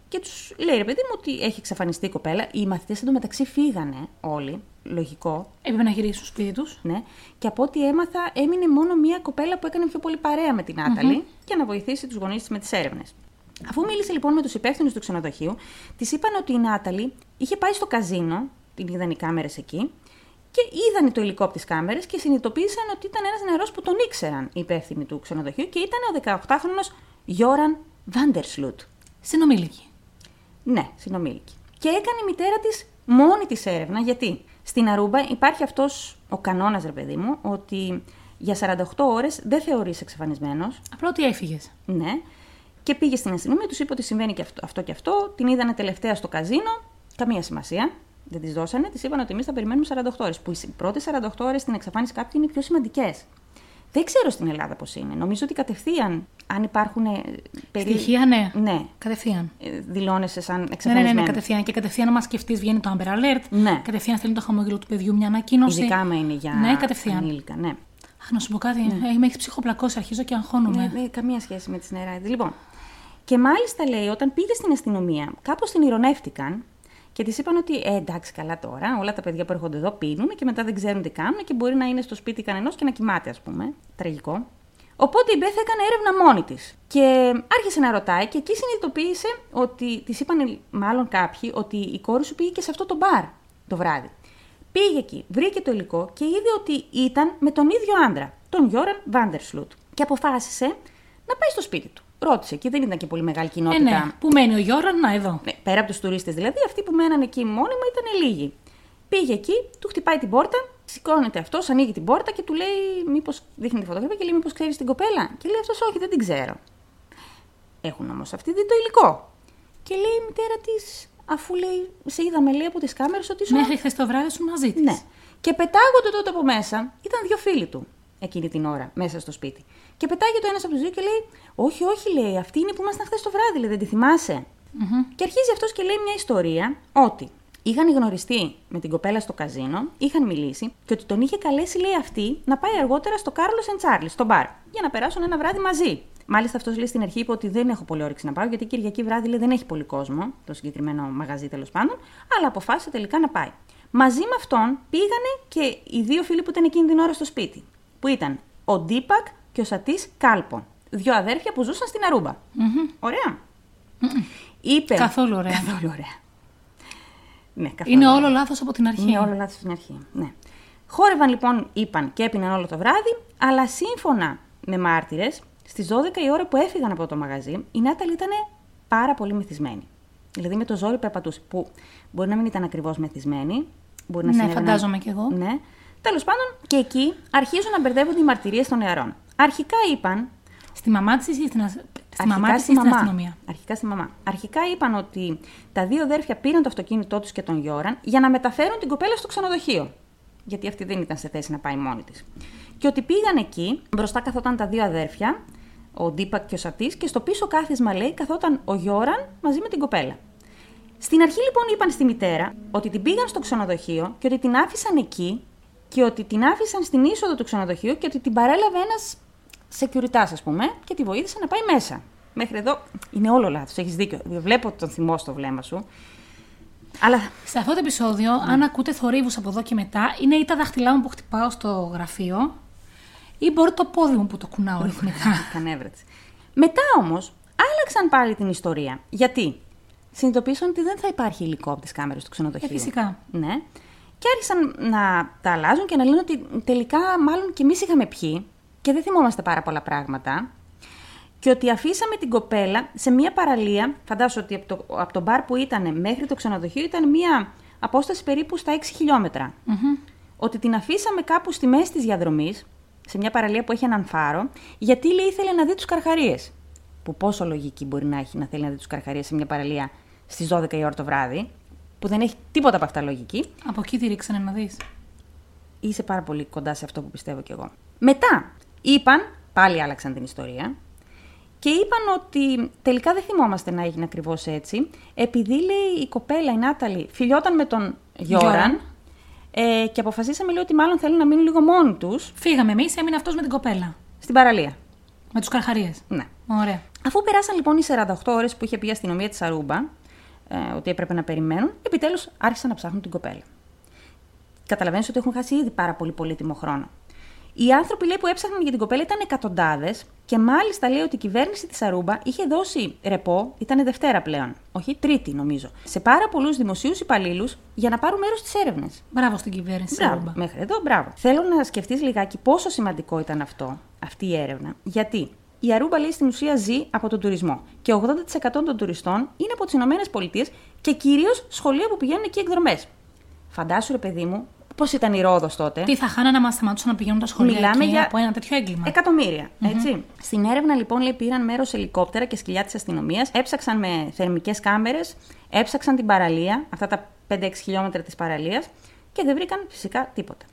Και τους λέει, ρε παιδί μου, ότι έχει εξαφανιστεί η κοπέλα. Οι μαθητές εντωμεταξύ φύγανε όλοι, λογικό, Έπρεπε να γυρίσουν στο σπίτι τους. ναι. Και από ό,τι έμαθα, έμεινε μόνο μία κοπέλα που έκανε πιο πολύ παρέα με την ναταλη για να βοηθήσει τους γονείς της με τις έρευνες. Αφού μίλησε λοιπόν με τους υπεύθυνους του ξενοδοχείου, της είπαν ότι η Νάταλη είχε πάει στο καζίνο, την είδαν οι κάμερες εκεί, και είδαν το υλικό από τις κάμερες και συνειδητοποίησαν ότι ήταν ένας νερό που τον ήξεραν οι υπεύθυνοι του ξενοδοχείου και ήταν ο 18χρονο Γιώραν Βάντερσλουτ. Συνομήλικη. Ναι, συνομήλικη. Και έκανε η μητέρα της μόνη της έρευνα, γιατί στην Αρούμπα υπάρχει αυτός ο κανόνας, ρε παιδί μου, ότι για 48 ώρες δεν θεωρείς εξαφανισμένος. Απλά ότι έφυγες. Ναι. Και πήγε στην αστυνομία, τους είπε ότι συμβαίνει και αυτό, αυτό και αυτό. Την είδανε τελευταία στο καζίνο. Καμία σημασία. Δεν της δώσανε. Της είπαν ότι εμείς θα περιμένουμε 48 ώρες. Που οι πρώτες 48 ώρες στην εξαφάνιση κάποιου είναι οι πιο σημαντικές. Δεν ξέρω στην Ελλάδα πώς είναι. Νομίζω ότι κατευθείαν, αν υπάρχουν. ε, περί- Στοιχεία, ναι. Ναι. Κατευθείαν. ε, Δηλώνεσαι σαν Ναι, ναι, εξαφανισμένο. ναι, κατευθείαν. Και κατευθείαν, άμα σκεφτείς, βγαίνει το Amber Alert. Ναι. Κατευθείαν στέλνει το χαμόγελο του παιδιού μια ανακοίνωση. Ειδικά άμα είναι για Ναι, κατευθείαν. ανήλικα. Ναι. Αχ, να σου πω κάτι. Ε, με έχει ψυχοπλακώσεις, αρχίζω και αγχώνομαι. Ναι, ναι, καμία σχέση με τις νεράιδες. Λοιπόν, και μάλιστα λέει, όταν πήγε στην αστυνομία, κάπως την ηρωνεύτηκαν και της είπαν ότι ε, εντάξει, καλά τώρα, όλα τα παιδιά που έρχονται εδώ πίνουν και μετά δεν ξέρουν τι κάνουν και μπορεί να είναι στο σπίτι κανενός και να κοιμάται, ας πούμε. Τραγικό. Οπότε η Μπέθ έκανε έρευνα μόνη της. Και άρχισε να ρωτάει και εκεί συνειδητοποίησε ότι της είπαν μάλλον κάποιοι ότι η κόρη σου πήγε και σε αυτό το μπαρ το βράδυ. Πήγε εκεί, βρήκε το υλικό και είδε ότι ήταν με τον ίδιο άντρα, τον Γιώραν Βάντερσλουτ. Και αποφάσισε να πάει στο σπίτι του. Ρώτησε, εκεί δεν ήταν και πολύ μεγάλη Ε, κοινότητα. ναι. Πού μένει ο Γιώραν, να εδώ. Ναι, πέρα από τους τουρίστες δηλαδή, αυτοί που μέναν εκεί μόνιμα ήταν λίγοι. Πήγε εκεί, του χτυπάει την πόρτα Σηκώνεται αυτός, ανοίγει την πόρτα και του λέει: Μήπως δείχνει τη φωτογραφία και λέει: Μήπως ξέρεις την κοπέλα; Και λέει αυτός: Όχι, δεν την ξέρω. Έχουν όμως αυτή δει το υλικό. Και λέει η μητέρα της, αφού λέει: Σε είδαμε, λέει από τις κάμερες ότι ήσουν. Μέχρι χθες το βράδυ σου μαζί της. Ναι. Και πετάγονται τότε από μέσα, ήταν δύο φίλοι του εκείνη την ώρα μέσα στο σπίτι. Και πετάγει το ένας από τους δύο και λέει: Όχι, όχι, λέει, αυτή είναι που ήμασταν χθες το βράδυ, λέει, δεν τη θυμάσαι. Και αρχίζει αυτός και λέει μια ιστορία ότι είχαν γνωριστεί με την κοπέλα στο καζίνο, είχαν μιλήσει και ότι τον είχε καλέσει, λέει αυτή, να πάει αργότερα στο Κάρλος Εν Τσάρλι, στο μπαρ, για να περάσουν ένα βράδυ μαζί. Μάλιστα, αυτός λέει στην αρχή είπε ότι δεν έχω πολύ όρεξη να πάω, γιατί Κυριακή βράδυ λέει, δεν έχει πολύ κόσμο, το συγκεκριμένο μαγαζί τέλος πάντων, αλλά αποφάσισε τελικά να πάει. Μαζί με αυτόν πήγανε και οι δύο φίλοι που ήταν εκείνη την ώρα στο σπίτι. Που ήταν ο Ντίπακ και ο Σατή Κάλπο. Δύο αδέρφια που ζούσαν στην αρουμπα Ωραία. Είπε... Καθόλου ωραία. Καθόλου ωραία. Ναι, καθόλου Είναι ωραία. όλο λάθος από την αρχή. Είναι όλο λάθος στην αρχή. Ναι. Χόρευαν λοιπόν, είπαν και έπιναν όλο το βράδυ, αλλά σύμφωνα με μάρτυρες, στις 12 η ώρα που έφυγαν από το μαγαζί, η Νάταλη ήταν πάρα πολύ μεθυσμένη. Δηλαδή με το ζόρι περπατούσε. Που μπορεί να μην ήταν ακριβώς μεθυσμένη. Μπορεί να Ναι, συνέβαιναν- φαντάζομαι κι εγώ. Ναι. Τέλος πάντων, και εκεί αρχίζουν να μπερδεύονται οι μαρτυρίες των νεαρών. Αρχικά είπαν Στη μαμά της ή στην, ασ- στη μαμά Αρχικά της ή στη στην μαμά. αστυνομία; Αρχικά στη μαμά. Αρχικά είπαν ότι τα δύο αδέρφια πήραν το αυτοκίνητό τους και τον Γιώραν για να μεταφέρουν την κοπέλα στο ξενοδοχείο. Γιατί αυτή δεν ήταν σε θέση να πάει μόνη της. Και ότι πήγαν εκεί, μπροστά καθόταν τα δύο αδέρφια, ο Ντίπακ και ο Σατή, και στο πίσω κάθισμα λέει καθόταν ο Γιώραν μαζί με την κοπέλα. Στην αρχή λοιπόν είπαν στη μητέρα ότι την πήγαν στο ξενοδοχείο και ότι την άφησαν εκεί και ότι την άφησαν στην είσοδο του ξενοδοχείου και ότι την παρέλαβε ένας security, ας πούμε, και τη βοήθησε να πάει μέσα. Μέχρι εδώ είναι όλο λάθος. Έχεις δίκιο. Βλέπω τον θυμό στο βλέμμα σου. Αλλά Σε αυτό το επεισόδιο, Ναι. αν ακούτε θορύβους από εδώ και μετά, είναι ή τα δάχτυλά μου που χτυπάω στο γραφείο, ή μπορεί το πόδι μου που το κουνάω ρυθμικά. Κανέβρετσι. Μετά όμως άλλαξαν πάλι την ιστορία. Γιατί; Συνειδητοποίησαν ότι δεν θα υπάρχει υλικό από τι κάμερες του ξενοδοχείου. Ε, φυσικά. Ναι. Και άρχισαν να τα αλλάζουν και να λένε ότι τελικά μάλλον και εμείς είχαμε πιει και δεν θυμόμαστε πάρα πολλά πράγματα. Και ότι αφήσαμε την κοπέλα σε μια παραλία. Φαντάσου ότι από το, από το μπαρ που ήταν μέχρι το ξενοδοχείο ήταν μια απόσταση περίπου στα 6 χιλιόμετρα. Ότι την αφήσαμε κάπου στη μέση της διαδρομής, σε μια παραλία που έχει έναν φάρο, γιατί λέει ήθελε να δει τους καρχαρίες. Που πόσο λογική μπορεί να έχει να θέλει να δει τους καρχαρίες σε μια παραλία στις 12 η ώρα το βράδυ, που δεν έχει τίποτα από αυτά λογική. Από εκεί τη ρίξανε να δεις. Είσαι πάρα πολύ κοντά σε αυτό που πιστεύω κι εγώ. Μετά είπαν, πάλι άλλαξαν την ιστορία, και είπαν ότι τελικά δεν θυμόμαστε να έγινε ακριβώς έτσι, επειδή λέει η κοπέλα, η Νάταλη, φιλιόταν με τον Γιώραν Γιώραν. ε, και αποφασίσαμε λέει, ότι μάλλον θέλουν να μείνουν λίγο μόνοι τους Φύγαμε εμείς, έμεινε αυτός με την κοπέλα. στην παραλία. Με τους καρχαρίες. Ναι. Ωραία. Αφού περάσαν λοιπόν οι 48 ώρες που είχε πει η αστυνομία της Αρούμπα, ε, ότι έπρεπε να περιμένουν, επιτέλους άρχισαν να ψάχνουν την κοπέλα. Καταλαβαίνεις ότι έχουν χάσει ήδη πάρα πολύ πολύτιμο χρόνο. Οι άνθρωποι λέει, που έψαχναν για την κοπέλα ήταν εκατοντάδες και μάλιστα λέει ότι η κυβέρνηση της Αρούμπα είχε δώσει ρεπό, ήταν Δευτέρα πλέον, όχι Τρίτη νομίζω, σε πάρα πολλούς δημοσίους υπαλλήλους για να πάρουν μέρος στις έρευνες. Μπράβο στην κυβέρνηση. Μπράβο. Σαρούμπα. Μέχρι εδώ, μπράβο. Θέλω να σκεφτείς λιγάκι πόσο σημαντικό ήταν αυτό, αυτή η έρευνα. Γιατί η Αρούμπα λέει στην ουσία ζει από τον τουρισμό. Και 80% των τουριστών είναι από τις ΗΠΑ και κυρίως σχολεία που πηγαίνουν εκεί εκδρομές. Φαντάσου, ρε παιδί μου, πώς ήταν η Ρόδος τότε; Τι θα χάνανε να σταματούσαν να πηγαίνουν τα σχολεία Μιλάμε εκεί για από ένα τέτοιο έγκλημα; Εκατομμύρια, έτσι. Στην έρευνα λοιπόν λέει, πήραν μέρος ελικόπτερα και σκυλιά της αστυνομίας, έψαξαν με θερμικές κάμερες, έψαξαν την παραλία, αυτά τα 5-6 χιλιόμετρα της παραλίας και δεν βρήκαν φυσικά τίποτα.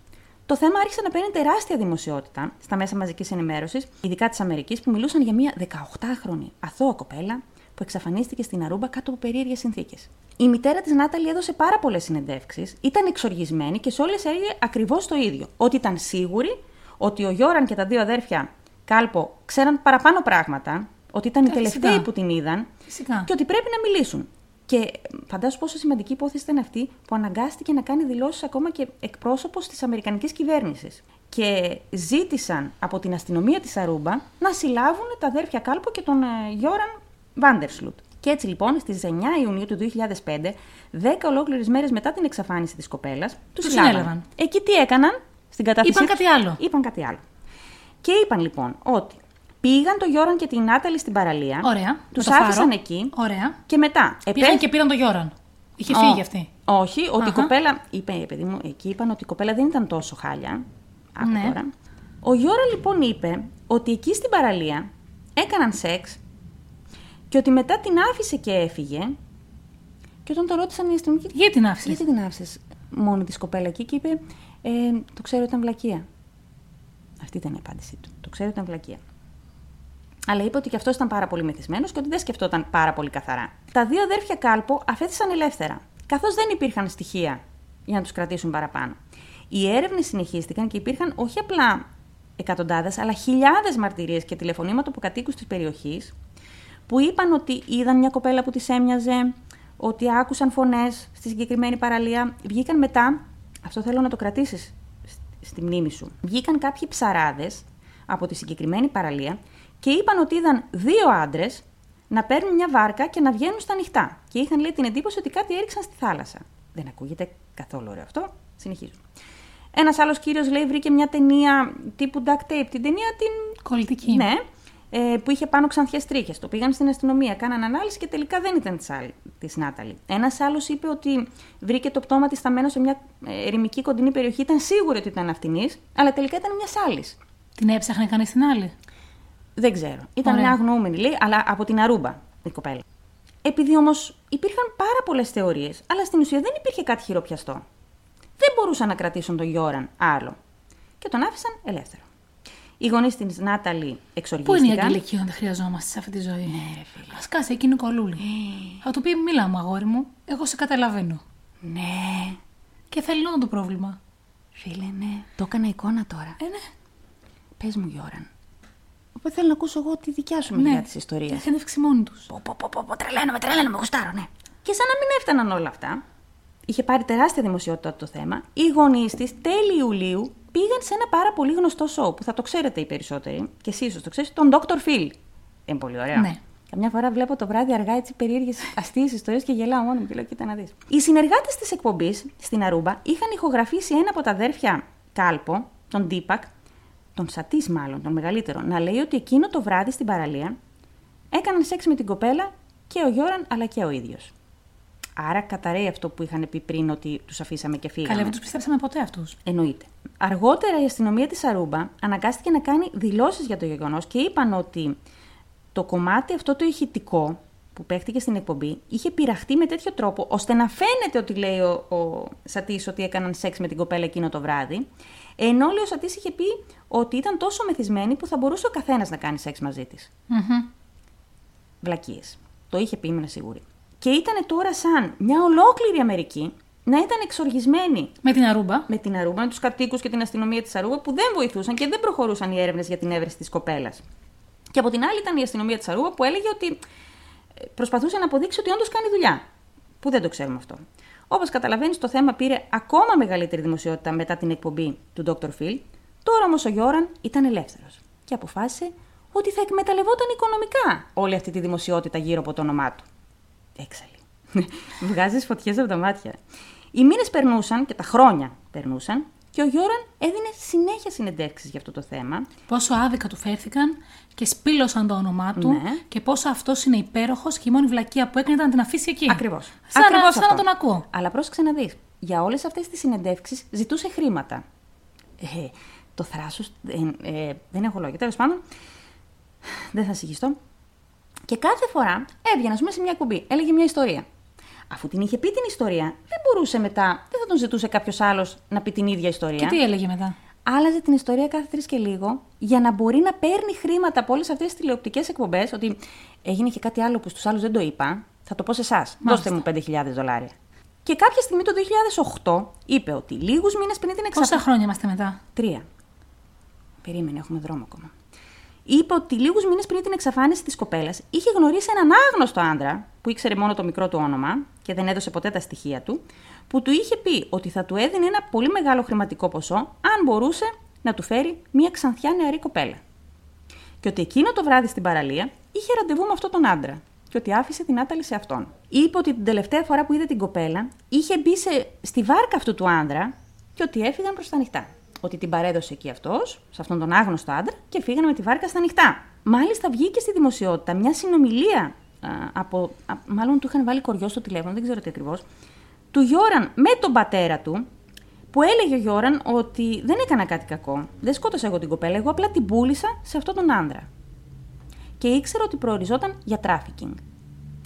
Το θέμα άρχισε να παίρνει τεράστια δημοσιότητα στα μέσα μαζικής ενημέρωσης, ειδικά της Αμερικής, που μιλούσαν για μια 18χρονη αθώα κοπέλα που εξαφανίστηκε στην Αρούμπα κάτω από περίεργες συνθήκες. Η μητέρα της Νάταλη έδωσε πάρα πολλές συνεντεύξεις, ήταν εξοργισμένη και σε όλες έλεγε ακριβώς το ίδιο. Ότι ήταν σίγουρη ότι ο Γιώραν και τα δύο αδέρφια Κάλπο ξέραν παραπάνω πράγματα, ότι ήταν οι Ε, τελευταίοι φυσικά. που την είδαν Φυσικά. και ότι πρέπει να μιλήσουν. Και φαντάσου πόσο σημαντική υπόθεση ήταν αυτή που αναγκάστηκε να κάνει δηλώσεις ακόμα και εκπρόσωπος της Αμερικανικής κυβέρνησης. Και ζήτησαν από την αστυνομία της Αρούμπα να συλλάβουν τα αδέρφια Κάλπο και τον ε, Γιώραν Βάντερσλουτ. Και έτσι λοιπόν στις 9 Ιουνίου του 2005, 10 ολόκληρες μέρες μετά την εξαφάνιση της κοπέλας, τους Τους συλλάβαν. συνέλαβαν. Εκεί τι έκαναν, στην κατάθεσή Είπαν τους, κάτι άλλο. Είπαν κάτι άλλο. Και είπαν λοιπόν ότι πήγαν το Γιώραν και την Νάταλη στην παραλία. Ωραία. Τους με το φάρο. άφησαν εκεί. Ωραία. Και μετά. Πήγαν επέ- και πήραν τον Γιώραν. Είχε Ω, φύγει αυτή. Όχι, ότι η Αχα. κοπέλα. Είπε, παιδί μου, εκεί είπαν ότι η κοπέλα δεν ήταν τόσο χάλια. Άκου Ναι. τώρα. Ο Γιώρα λοιπόν είπε ότι εκεί στην παραλία έκαναν σεξ και ότι μετά την άφησε και έφυγε. Και όταν το ρώτησαν οι αστυνομικοί. Γιατί την άφησες; Γιατί την άφησες μόνη της κοπέλα εκεί και είπε: ε, Το ξέρω, ήταν βλακεία. Αυτή ήταν η απάντησή του. Το ξέρω, ήταν βλακεία. Αλλά είπε ότι και αυτός ήταν πάρα πολύ μεθυσμένος και ότι δεν σκεφτόταν πάρα πολύ καθαρά. Τα δύο αδέρφια Κάλπο αφέθησαν ελεύθερα, καθώς δεν υπήρχαν στοιχεία για να τους κρατήσουν παραπάνω. Οι έρευνες συνεχίστηκαν και υπήρχαν όχι απλά εκατοντάδες, αλλά χιλιάδες μαρτυρίες και τηλεφωνήματα από κατοίκους της περιοχής που είπαν ότι είδαν μια κοπέλα που τη έμοιαζε, ότι άκουσαν φωνές στη συγκεκριμένη παραλία. Βγήκαν μετά, αυτό θέλω να το κρατήσεις στη μνήμη σου. Βγήκαν κάποιοι ψαράδες από τη συγκεκριμένη παραλία και είπαν ότι είδαν δύο άντρες να παίρνουν μια βάρκα και να βγαίνουν στα νυχτά. Και είχαν λέει την εντύπωση ότι κάτι έριξαν στη θάλασσα. Δεν ακούγεται καθόλου ωραίο αυτό. Συνεχίζω. Ένας άλλος κύριος λέει βρήκε μια ταινία τύπου duct tape. Την ταινία την Κολλητική. ναι, ε, που είχε πάνω ξανθιές τρίχες. Το πήγαν στην αστυνομία, κάναν ανάλυση και τελικά δεν ήταν της της Νάταλη. Ένας άλλος είπε ότι βρήκε το πτώμα της σταμένο σε μια ε, ερημική κοντινή περιοχή. Ήταν σίγουρο ότι ήταν αυτινής, αλλά τελικά ήταν μιας άλλης. Την έψαχνε κανείς την άλλη; Δεν ξέρω. Ήταν Ωραία. μια αγνοούμενη, λέει, αλλά από την Αρούμπα η κοπέλα. Επειδή όμως υπήρχαν πάρα πολλές θεωρίες, αλλά στην ουσία δεν υπήρχε κάτι χειροπιαστό. Δεν μπορούσαν να κρατήσουν τον Γιώραν άλλο. Και τον άφησαν ελεύθερο. Οι γονείς της Νάταλη Πού εξοργίστηκαν. είναι η Αγγελική όταν τη χρειαζόμαστε σε αυτή τη ζωή; Ναι, ρε φίλε. Α κάτσε εκείνη κολούλη. Θα του πει: Μίλα μου, αγόρι μου. Εγώ σε καταλαβαίνω. Ναι, Και θα λύνω το πρόβλημα. φίλε, ναι. Το έκανα εικόνα τώρα. Ε, ναι. Πες μου, Γιώραν. Οπότε θέλω να ακούσω εγώ τη δικιά σου ναι. μεριά της ιστορίας. Την συνέντευξη μόνοι τους. Πω, πω, πω, πω, πω, τρελαίνομαι, τρελαίνομαι, γουστάρω, ναι. Και σαν να μην έφταναν όλα αυτά, είχε πάρει τεράστια δημοσιότητα το θέμα, οι γονείς της τέλη Ιουλίου πήγαν σε ένα πάρα πολύ γνωστό σοου που θα το ξέρετε οι περισσότεροι, και εσύ ίσως το ξέρει, τον Dr. Phil. Είναι πολύ ωραίο. Ναι. Καμιά φορά βλέπω το βράδυ αργά έτσι περίεργες <laughs> αστείες ιστορίες και γελάω μόνο μου και λέω: Κοίτα να δεις. Οι συνεργάτες της εκπομπής στην Αρούμπα είχαν ηχογραφήσει ένα από τα αδέρφια Κάλπο, τον Ντίπακ, τον Σατής μάλλον, τον μεγαλύτερο, να λέει ότι εκείνο το βράδυ στην παραλία έκαναν σεξ με την κοπέλα και ο Γιώραν αλλά και ο ίδιος. Άρα καταραίει αυτό που είχαν πει πριν ότι τους αφήσαμε και φύγαμε. Καλά, δεν τους πιστέψαμε ποτέ αυτούς. Εννοείται. Αργότερα η αστυνομία της Αρούμπα αναγκάστηκε να κάνει δηλώσεις για το γεγονός και είπαν ότι το κομμάτι αυτό το ηχητικό που παίχτηκε στην εκπομπή είχε πειραχτεί με τέτοιο τρόπο ώστε να φαίνεται ότι λέει ο, ο Σατής ότι έκαναν σεξ με την κοπέλα εκείνο το βράδυ ενώ λέει ο Σατής είχε πει ότι ήταν τόσο μεθυσμένη που θα μπορούσε ο καθένας να κάνει σεξ μαζί της. Βλακίες. Το είχε πει, ήμουν σίγουρη. Και ήταν τώρα σαν μια ολόκληρη Αμερική να ήταν εξοργισμένη Με την Αρούμπα. με την Αρούμπα, με τους κατοίκους και την αστυνομία της Αρούμπα που δεν βοηθούσαν και δεν προχωρούσαν οι έρευνες για την έβρεση της κοπέλας. Και από την άλλη ήταν η αστυνομία της Αρούμπα που έλεγε ότι ε, προσπαθούσε να αποδείξει ότι όντως κάνει δουλειά. Που δεν το ξέρουμε αυτό. Όπως καταλαβαίνεις, το θέμα πήρε ακόμα μεγαλύτερη δημοσιότητα μετά την εκπομπή του Dr. Phil. Τώρα όμως ο Γιώραν ήταν ελεύθερος και αποφάσισε ότι θα εκμεταλλευόταν οικονομικά όλη αυτή τη δημοσιότητα γύρω από το όνομά του. Έξαλλη. <laughs> Βγάζεις φωτιές από τα μάτια. Οι μήνες περνούσαν και τα χρόνια περνούσαν και ο Γιώραν έδινε συνέχεια συνεντεύξεις για αυτό το θέμα. Πόσο άδικα του φέρθηκαν και σπήλωσαν το όνομά του Ναι. και πόσο αυτός είναι υπέροχος και η μόνη βλακεία που έκανε ήταν να την αφήσει εκεί. Ακριβώς. Σαν, να, σαν να τον ακούω. Αλλά πρόσεξε να δεις. Για όλες αυτές τις συνεντεύξεις ζητούσε χρήματα. Ε, το θράσος. Ε, ε, δεν έχω λόγια. Τέλος πάντων, δεν θα συγχυστώ. Και κάθε φορά έβγαινε, ας πούμε, σε μια κουμπί, έλεγε μια ιστορία. Αφού την είχε πει την ιστορία, δεν μπορούσε μετά, δεν θα τον ζητούσε κάποιος άλλος να πει την ίδια ιστορία. Και τι έλεγε μετά; άλλαζε την ιστορία κάθε τρεις και λίγο για να μπορεί να παίρνει χρήματα από όλες αυτές τις τηλεοπτικές εκπομπές. Ότι έγινε και κάτι άλλο που στους άλλους δεν το είπα. Θα το πω σε εσάς. Δώστε μου 5.000 δολάρια. Και κάποια στιγμή το 2008 είπε ότι λίγους μήνες πριν την Πόσα εξαφάνιση. χρόνια είμαστε μετά; Τρία. Περίμενε, έχουμε δρόμο ακόμα. Είπε ότι λίγους μήνες πριν την εξαφάνιση της κοπέλας είχε γνωρίσει έναν άγνωστο άντρα που ήξερε μόνο το μικρό του όνομα και δεν έδωσε ποτέ τα στοιχεία του, που του είχε πει ότι θα του έδινε ένα πολύ μεγάλο χρηματικό ποσό αν μπορούσε να του φέρει μια ξανθιά νεαρή κοπέλα. Και ότι εκείνο το βράδυ στην παραλία είχε ραντεβού με αυτόν τον άντρα και ότι άφησε την άταλη σε αυτόν. Είπε ότι την τελευταία φορά που είδε την κοπέλα είχε μπει σε, στη βάρκα αυτού του άντρα και ότι έφυγαν προς τα ανοιχτά. Ότι την παρέδωσε εκεί αυτός, σε αυτόν τον άγνωστο άντρα, και φύγανε με τη βάρκα στα ανοιχτά. Μάλιστα βγήκε στη δημοσιότητα μια συνομιλία α, από. α, μάλλον του είχαν βάλει κοριό στο τηλέφωνο, δεν ξέρω τι ακριβώς. του Γιώραν με τον πατέρα του, που έλεγε ο Γιώραν ότι δεν έκανα κάτι κακό. Δεν σκότωσα εγώ την κοπέλα, εγώ απλά την πούλησα σε αυτόν τον άντρα. Και ήξερα ότι προοριζόταν για τράφικινγκ.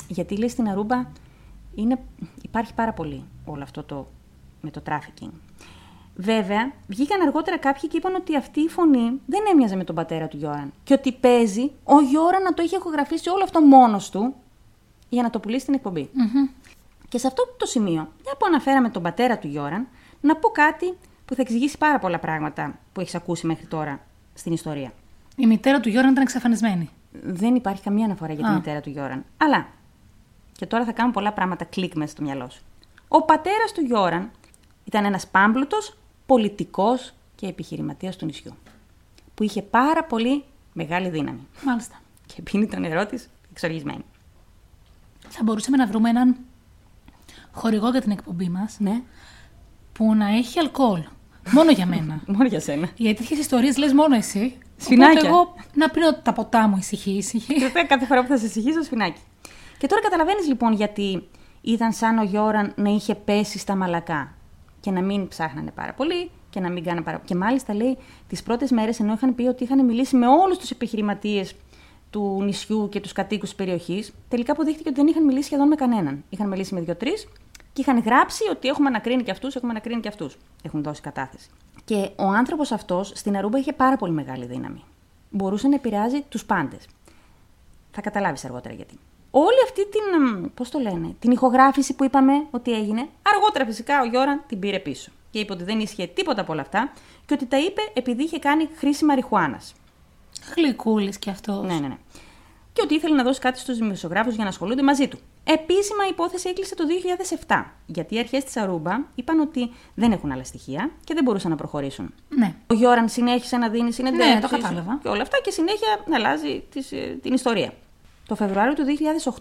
Γιατί λέει στην Αρούμπα είναι, υπάρχει πάρα πολύ όλο αυτό το με το τράφικινγκ. Βέβαια, βγήκαν αργότερα κάποιοι και είπαν ότι αυτή η φωνή δεν έμοιαζε με τον πατέρα του Γιώραν. Και ότι παίζει ο Γιώραν να το είχε ηχογραφήσει όλο αυτό μόνος του για να το πουλήσει στην εκπομπή Και σε αυτό το σημείο, μια που αναφέραμε τον πατέρα του Γιώραν, να πω κάτι που θα εξηγήσει πάρα πολλά πράγματα που έχεις ακούσει μέχρι τώρα στην ιστορία. Η μητέρα του Γιώραν ήταν εξαφανισμένη. Δεν υπάρχει καμία αναφορά για τη μητέρα του Γιώραν. Αλλά, και τώρα θα κάνω πολλά πράγματα κλικ μέσα στο μυαλό σου. Ο πατέρας του Γιώραν ήταν ένας πάμπλουτος, πολιτικός και επιχειρηματίας του νησιού. Που είχε πάρα πολύ μεγάλη δύναμη. Μάλιστα. Και πίνει το νερό της εξοργισμένη. Θα μπορούσαμε να βρούμε έναν χορηγό για την εκπομπή μας Ναι. που να έχει αλκοόλ. Μόνο για μένα. <laughs> Μόνο για σένα. Γιατί τέτοιες ιστορίες λες μόνο εσύ. Σφινάκια. Οπότε εγώ να πίνω τα ποτά μου ησυχή, ησυχή. Και τότε κάθε φορά που θα σε ησυχήσω, σφινάκι. Και τώρα καταλαβαίνεις λοιπόν γιατί ήταν σαν ο Γιώραν να είχε πέσει στα μαλακά. Και να μην ψάχνανε πάρα πολύ και να μην κάνανε πάρα Και μάλιστα λέει τις πρώτες μέρες ενώ είχαν πει ότι είχαν μιλήσει με όλους τους επιχειρηματίες του νησιού και τους κατοίκους της περιοχής, τελικά αποδείχθηκε ότι δεν είχαν μιλήσει σχεδόν με κανέναν. Είχαν μιλήσει με δύο-τρει και είχαν γράψει ότι έχουμε ανακρίνει και αυτούς, έχουμε ανακρίνει και αυτούς. Έχουν δώσει κατάθεση. Και ο άνθρωπος αυτός στην Αρούμπα είχε πάρα πολύ μεγάλη δύναμη. Μπορούσε να επηρεάζει τους πάντες. Θα καταλάβεις αργότερα γιατί. Όλη αυτή την, πώς το λένε, την ηχογράφηση που είπαμε ότι έγινε, αργότερα φυσικά ο Γιώραν την πήρε πίσω. Και είπε ότι δεν ίσχυε τίποτα από όλα αυτά και ότι τα είπε επειδή είχε κάνει χρήση μαριχουάνας. Γλυκούλης κι αυτός. Ναι, ναι, ναι. Και ότι ήθελε να δώσει κάτι στους δημοσιογράφους για να ασχολούνται μαζί του. Επίσημα η υπόθεση έκλεισε το 2007, γιατί οι αρχές της Αρούμπα είπαν ότι δεν έχουν άλλα στοιχεία και δεν μπορούσαν να προχωρήσουν. Ναι. Ο Γιώραν συνέχισε να δίνει συνεντεύξεις. Ναι, το κατάλαβα. Και όλα αυτά και συνέχεια να αλλάζει τις, ε, την ιστορία. Το Φεβρουάριο του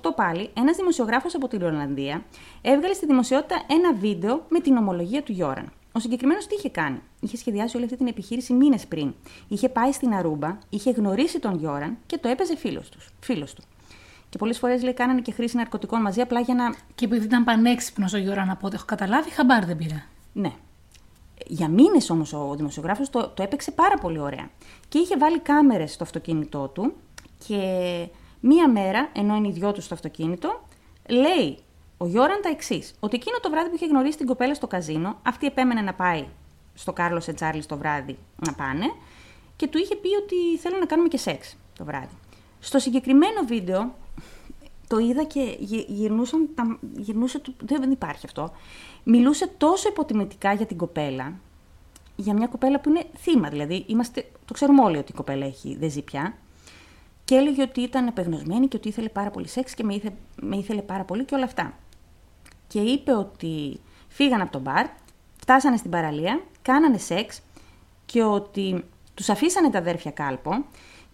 2008 πάλι, ένας δημοσιογράφος από την Ολλανδία έβγαλε στη δημοσιότητα ένα βίντεο με την ομολογία του Γιώραν. Ο συγκεκριμένος τι είχε κάνει; Είχε σχεδιάσει όλη αυτή την επιχείρηση μήνες πριν. Είχε πάει στην Αρούμπα, είχε γνωρίσει τον Γιώραν και το έπαιζε φίλος φίλος του. Και πολλές φορές λέει κάνανε και χρήση ναρκωτικών μαζί απλά για να. Και επειδή ήταν πανέξυπνος ο Γιώργο από ό,τι έχω καταλάβει, χαμπάρ δεν πήρα. Ναι. Για μήνες όμως ο δημοσιογράφος το, το έπαιξε πάρα πολύ ωραία. Και είχε βάλει κάμερες στο αυτοκίνητό του και μία μέρα, ενώ είναι οι δυο του στο αυτοκίνητο, λέει ο Γιώραν τα εξής: Ότι εκείνο το βράδυ που είχε γνωρίσει την κοπέλα στο καζίνο, αυτή επέμενε να πάει στο Κάρλος Ετσάρλι το βράδυ να πάνε και του είχε πει ότι θέλω να κάνουμε και σεξ το βράδυ. Στο συγκεκριμένο βίντεο το είδα και γυ- γυρνούσαν τα, γυρνούσε, το- δεν υπάρχει αυτό. Μιλούσε τόσο υποτιμητικά για την κοπέλα, για μια κοπέλα που είναι θύμα. Δηλαδή, είμαστε, το ξέρουμε όλοι ότι η κοπέλα έχει, δεν ζει πια. Και έλεγε ότι ήταν επεγνωσμένη και ότι ήθελε πάρα πολύ σεξ και με, ήθε, με ήθελε πάρα πολύ και όλα αυτά. Και είπε ότι φύγαν από τον μπαρ, φτάσανε στην παραλία, κάνανε σεξ και ότι τους αφήσανε τα αδέρφια κάλπο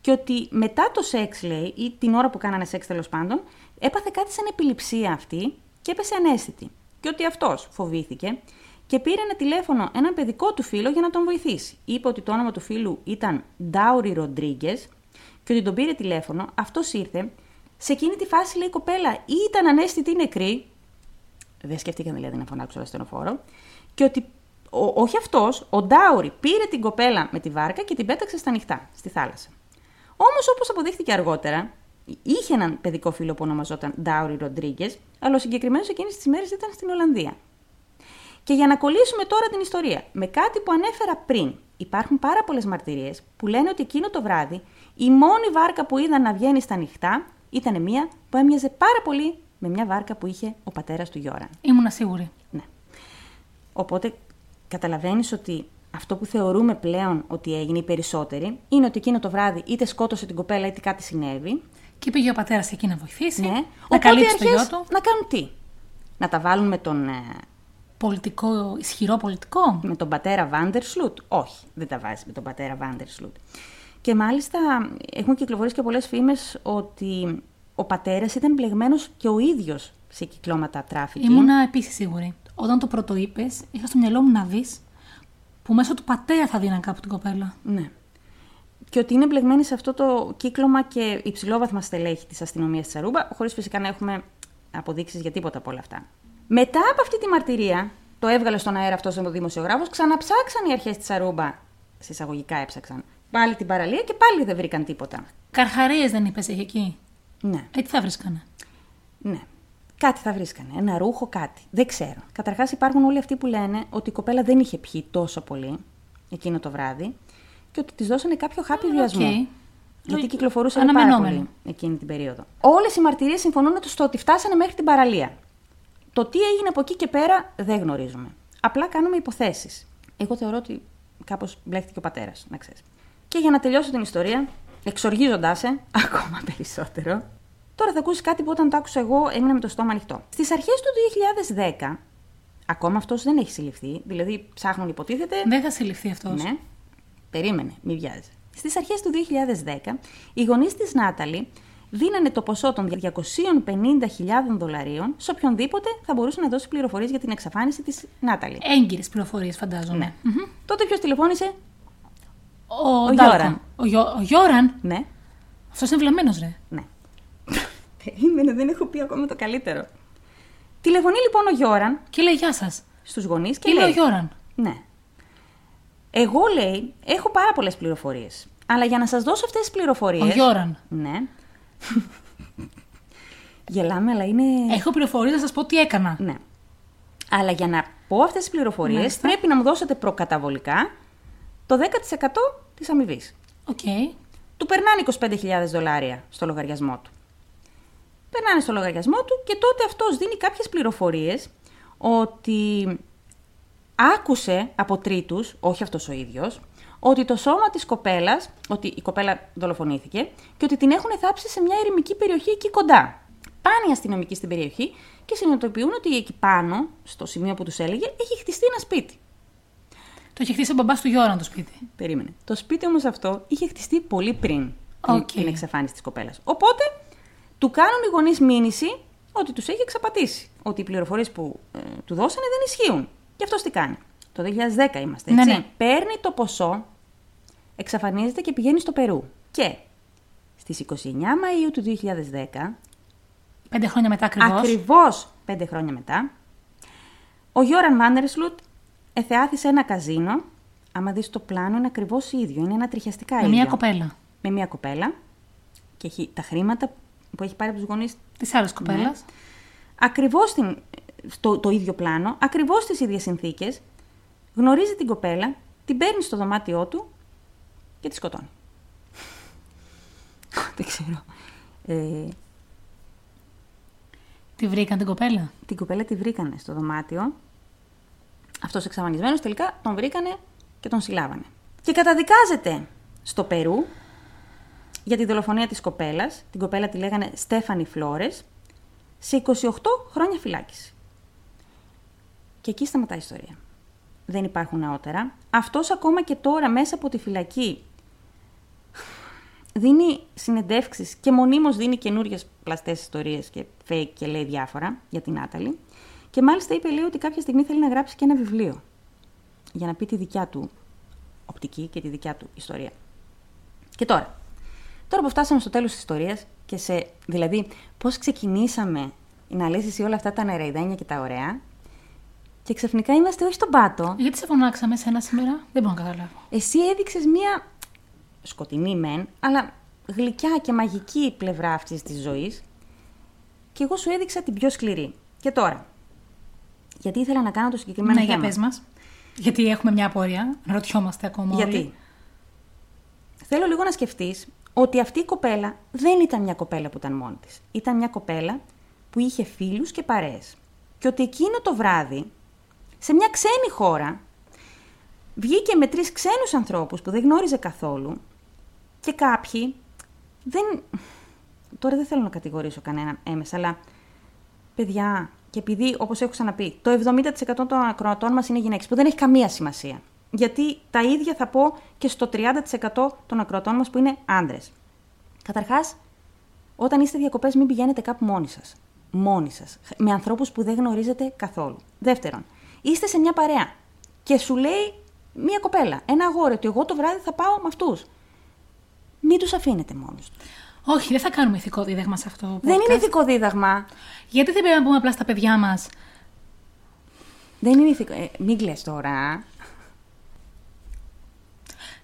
και ότι μετά το σεξ, λέει, ή την ώρα που κάνανε σεξ τέλος πάντων, έπαθε κάτι σαν επιληψία αυτή και έπεσε ανέστητη. Και ότι αυτός φοβήθηκε και πήρε ένα τηλέφωνο έναν παιδικό του φίλο για να τον βοηθήσει. Είπε ότι το όνομα του φίλου ήταν Ντάουρι Ροντρίγκες και ότι τον πήρε τηλέφωνο, αυτός ήρθε. Σε εκείνη τη φάση, λέει η κοπέλα, ή ήταν ανέστητη ή νεκρή, δεν σκέφτηκαν δηλαδή να φωνάξουν ένα στενοφόρο. Και ότι ο, όχι αυτός, ο Ντάουρι πήρε την κοπέλα με τη βάρκα και την πέταξε στα νυχτά, στη θάλασσα. Όμως, όπως αποδείχθηκε αργότερα, είχε έναν παιδικό φίλο που ονομαζόταν Ντάουρι Ροντρίγκες, αλλά ο συγκεκριμένος εκείνης τις μέρες ήταν στην Ολλανδία. Και για να κολλήσουμε τώρα την ιστορία, με κάτι που ανέφερα πριν, υπάρχουν πάρα πολλές μαρτυρίες που λένε ότι εκείνο το βράδυ η μόνη βάρκα που είδαν να βγαίνει στα νυχτά ήταν μία που έμοιαζε πάρα πολύ με μια βάρκα που είχε ο πατέρας του Γιώραν. Ήμουνα σίγουρη. Ναι. Οπότε καταλαβαίνεις ότι αυτό που θεωρούμε πλέον ότι έγινε οι περισσότεροι είναι ότι εκείνο το βράδυ είτε σκότωσε την κοπέλα είτε κάτι συνέβη. Και πήγε ο πατέρας εκεί να βοηθήσει. Ναι. Να Οπότε καλύψει το αρχές γιο του. Να κάνουν τι; Να τα βάλουν με τον, ε, Πολιτικό, ισχυρό πολιτικό; με τον πατέρα Βάντερσλουτ. Όχι, δεν τα βάζει με τον πατέρα Βάντερσλουτ. Και μάλιστα έχουν κυκλοφορήσει και πολλές φήμες ότι ο πατέρας ήταν μπλεγμένος και ο ίδιος σε κυκλώματα τράφικινγκ. Ήμουνα επίσης σίγουρη. Όταν το πρώτο είπες, είχα στο μυαλό μου να δεις που μέσω του πατέρα θα δίναν κάπου την κοπέλα. Ναι. Και ότι είναι μπλεγμένη σε αυτό το κύκλωμα και υψηλόβαθμα στελέχη της αστυνομίας της Αρούμπα, χωρίς φυσικά να έχουμε αποδείξεις για τίποτα από όλα αυτά. Μετά από αυτή τη μαρτυρία, το έβγαλε στον αέρα αυτός ο δημοσιογράφος, ξαναψάξαν οι αρχές της Αρούμπα. Συσσαγωγικά έψαξαν. Πάλι την παραλία και πάλι δεν βρήκαν τίποτα. Καρχαρίες δεν είπες είχε εκεί; Ναι, Ε, τι θα βρίσκανε; ναι. Κάτι θα βρίσκανε. Ένα ρούχο, κάτι. Δεν ξέρω. Καταρχάς υπάρχουν όλοι αυτοί που λένε ότι η κοπέλα δεν είχε πιει τόσο πολύ εκείνο το βράδυ και ότι της δώσανε κάποιο χάπι βιασμού. οκ. Γιατί Λογι- κυκλοφορούσε πάρα αναμενόμενο. πολύ εκείνη την περίοδο. Όλες οι μαρτυρίες συμφωνούν στο ότι φτάσανε μέχρι την παραλία. Το τι έγινε από εκεί και πέρα δεν γνωρίζουμε. Απλά κάνουμε υποθέσεις. Εγώ θεωρώ ότι κάπως μπλέχτηκε ο πατέρας, να ξέρεις. Και για να τελειώσω την ιστορία, εξοργίζοντάς σε <laughs> ακόμα περισσότερο, τώρα θα ακούσεις κάτι που όταν το άκουσα εγώ έμεινα με το στόμα ανοιχτό. Στις αρχές του 2010, ακόμα αυτός δεν έχει συλληφθεί, δηλαδή ψάχνουν υποτίθεται. Δεν θα συλληφθεί αυτός. Ναι. Περίμενε, μη βιάζει. Στις αρχές του 2010, οι γονείς της Νάταλη δίνανε το ποσό των 250.000 δολαρίων σε οποιονδήποτε θα μπορούσε να δώσει πληροφορίες για την εξαφάνιση της Νάταλη. Έγκυρες πληροφορίες, φαντάζομαι. Ναι. Μμμ. Τότε ποιος τηλεφώνησε, Ο, Ο Ντάλκον. Γιώραν. Ο, Γιώ- ο Γιώραν; Ναι, Αυτός είναι βλαμμένος, ρε. ναι. Περίμενε, δεν έχω πει ακόμα το καλύτερο. Τηλεφωνεί λοιπόν ο Γιώραν Και λέει Γεια σας. στους γονείς και Είμαι λέει. ο Γιώραν. Ναι. Εγώ λέει, έχω πάρα πολλές πληροφορίες. Αλλά για να σας δώσω αυτές τις πληροφορίε. Ο Γιώραν. Ναι. Γελάμε, αλλά είναι. Έχω πληροφορίες να σας πω τι έκανα. Ναι. Αλλά για να πω αυτές τις πληροφορίες, Μάλιστα. πρέπει να μου δώσετε προκαταβολικά το 10% της αμοιβής. Οκ. Του περνάνε 25.000 δολάρια στο λογαριασμό του. Περνάνε στο λογαριασμό του και τότε αυτός δίνει κάποιες πληροφορίες ότι άκουσε από τρίτους, όχι αυτός ο ίδιος, ότι το σώμα της κοπέλας, ότι η κοπέλα δολοφονήθηκε και ότι την έχουν θάψει σε μια ερημική περιοχή εκεί κοντά. Πάνε οι αστυνομικοί στην περιοχή και συνειδητοποιούν ότι εκεί πάνω, στο σημείο που τους έλεγε, έχει χτιστεί ένα σπίτι. Το είχε χτίσει ο μπαμπάς του Γιώραν το σπίτι. Περίμενε. Το σπίτι όμως αυτό είχε χτιστεί πολύ πριν την- Οκ. την εξαφάνιση της κοπέλας. Οπότε του κάνουν οι γονείς μήνυση ότι τους έχει εξαπατήσει. Ότι οι πληροφορίες που ε, του δώσανε δεν ισχύουν. Και αυτός τι κάνει. Το 2010 είμαστε, Ναι, έτσι. ναι. Παίρνει το ποσό, εξαφανίζεται και πηγαίνει στο Περού. Και στις 29 Μαΐου του 2010, Πέντε χρόνια μετά ακριβώς. ακριβώς πέντε χρόνια μετά, ο Γιώραν Βάντερσλουτ εθεάθησε ένα καζίνο. Άμα δεις το πλάνο είναι ακριβώς ίδιο, είναι ένα τριχιαστικά Με ίδιο. μια κοπέλα. Με μια κοπέλα και έχει τα χρήματα που έχει πάρει από τους γονείς Της άλλης κοπέλας. Ναι. ακριβώς στην, στο, το ίδιο πλάνο, ακριβώς στις ίδιες συνθήκες, γνωρίζει την κοπέλα, την παίρνει στο δωμάτιό του και τη σκοτώνει. <laughs> Δεν ξέρω. Ε, Τη βρήκαν την κοπέλα; την κοπέλα τη βρήκανε στο δωμάτιο. Αυτός εξαφανισμένος τελικά τον βρήκανε και τον συλλάβανε. Και καταδικάζεται στο Περού για τη δολοφονία της κοπέλας. Την κοπέλα τη λέγανε Στέφανη Φλόρες σε 28 χρόνια φυλάκιση. Και εκεί σταματάει η ιστορία. Δεν υπάρχουν νεότερα. Αυτός ακόμα και τώρα μέσα από τη φυλακή δίνει συνεντεύξεις και μονίμως δίνει καινούριες πλαστές ιστορίες και fake και λέει διάφορα για την Άταλη. Και μάλιστα είπε λέει ότι κάποια στιγμή θέλει να γράψει και ένα βιβλίο για να πει τη δικιά του οπτική και τη δικιά του ιστορία. Και τώρα, τώρα που φτάσαμε στο τέλος της ιστορίας και σε, δηλαδή, πώς ξεκινήσαμε να λες εσύ όλα αυτά τα νεραϊδένια και τα ωραία και ξαφνικά είμαστε όχι στον πάτο, Γιατί σε φωνάξαμε σένα σήμερα, δεν μπορώ να καταλάβω. εσύ έδειξες μία σκοτεινή μεν, αλλά γλυκιά και μαγική πλευρά αυτής της ζωής και εγώ σου έδειξα την πιο σκληρή. Και τώρα, γιατί ήθελα να κάνω το συγκεκριμένο Ναι, για θέμα. πες μας. Γιατί έχουμε μια απορία. Ρωτιόμαστε ακόμα. Γιατί; Όλοι. Θέλω λίγο να σκεφτείς ότι αυτή η κοπέλα δεν ήταν μια κοπέλα που ήταν μόνη της. Ήταν μια κοπέλα που είχε φίλους και παρέες. Και ότι εκείνο το βράδυ, σε μια ξένη χώρα, βγήκε με τρεις ξένους ανθρώπους που δεν γνώριζε καθόλου και κάποιοι δεν... Τώρα δεν θέλω να κατηγορήσω κανέναν έμεσα, αλλά παιδιά, και επειδή, όπως έχω ξαναπεί, το 70% των ακροατών μας είναι γυναίκες, που δεν έχει καμία σημασία. Γιατί τα ίδια θα πω και στο 30% των ακροατών μας που είναι άντρες. Καταρχάς, όταν είστε διακοπές μην πηγαίνετε κάπου μόνοι σας. Μόνοι σας. Με ανθρώπους που δεν γνωρίζετε καθόλου. Δεύτερον, είστε σε μια παρέα και σου λέει μια κοπέλα, ένα αγόρι, ότι εγώ το βράδυ θα πάω με αυτούς. Μην τους αφήνετε μόνους τους. Όχι, δεν θα κάνουμε ηθικό δίδαγμα σε αυτό. το Δεν είναι podcast. ηθικό δίδαγμα. Γιατί δεν πρέπει να πούμε απλά στα παιδιά μας; Δεν είναι ηθικό. Ε, μην κλαις τώρα.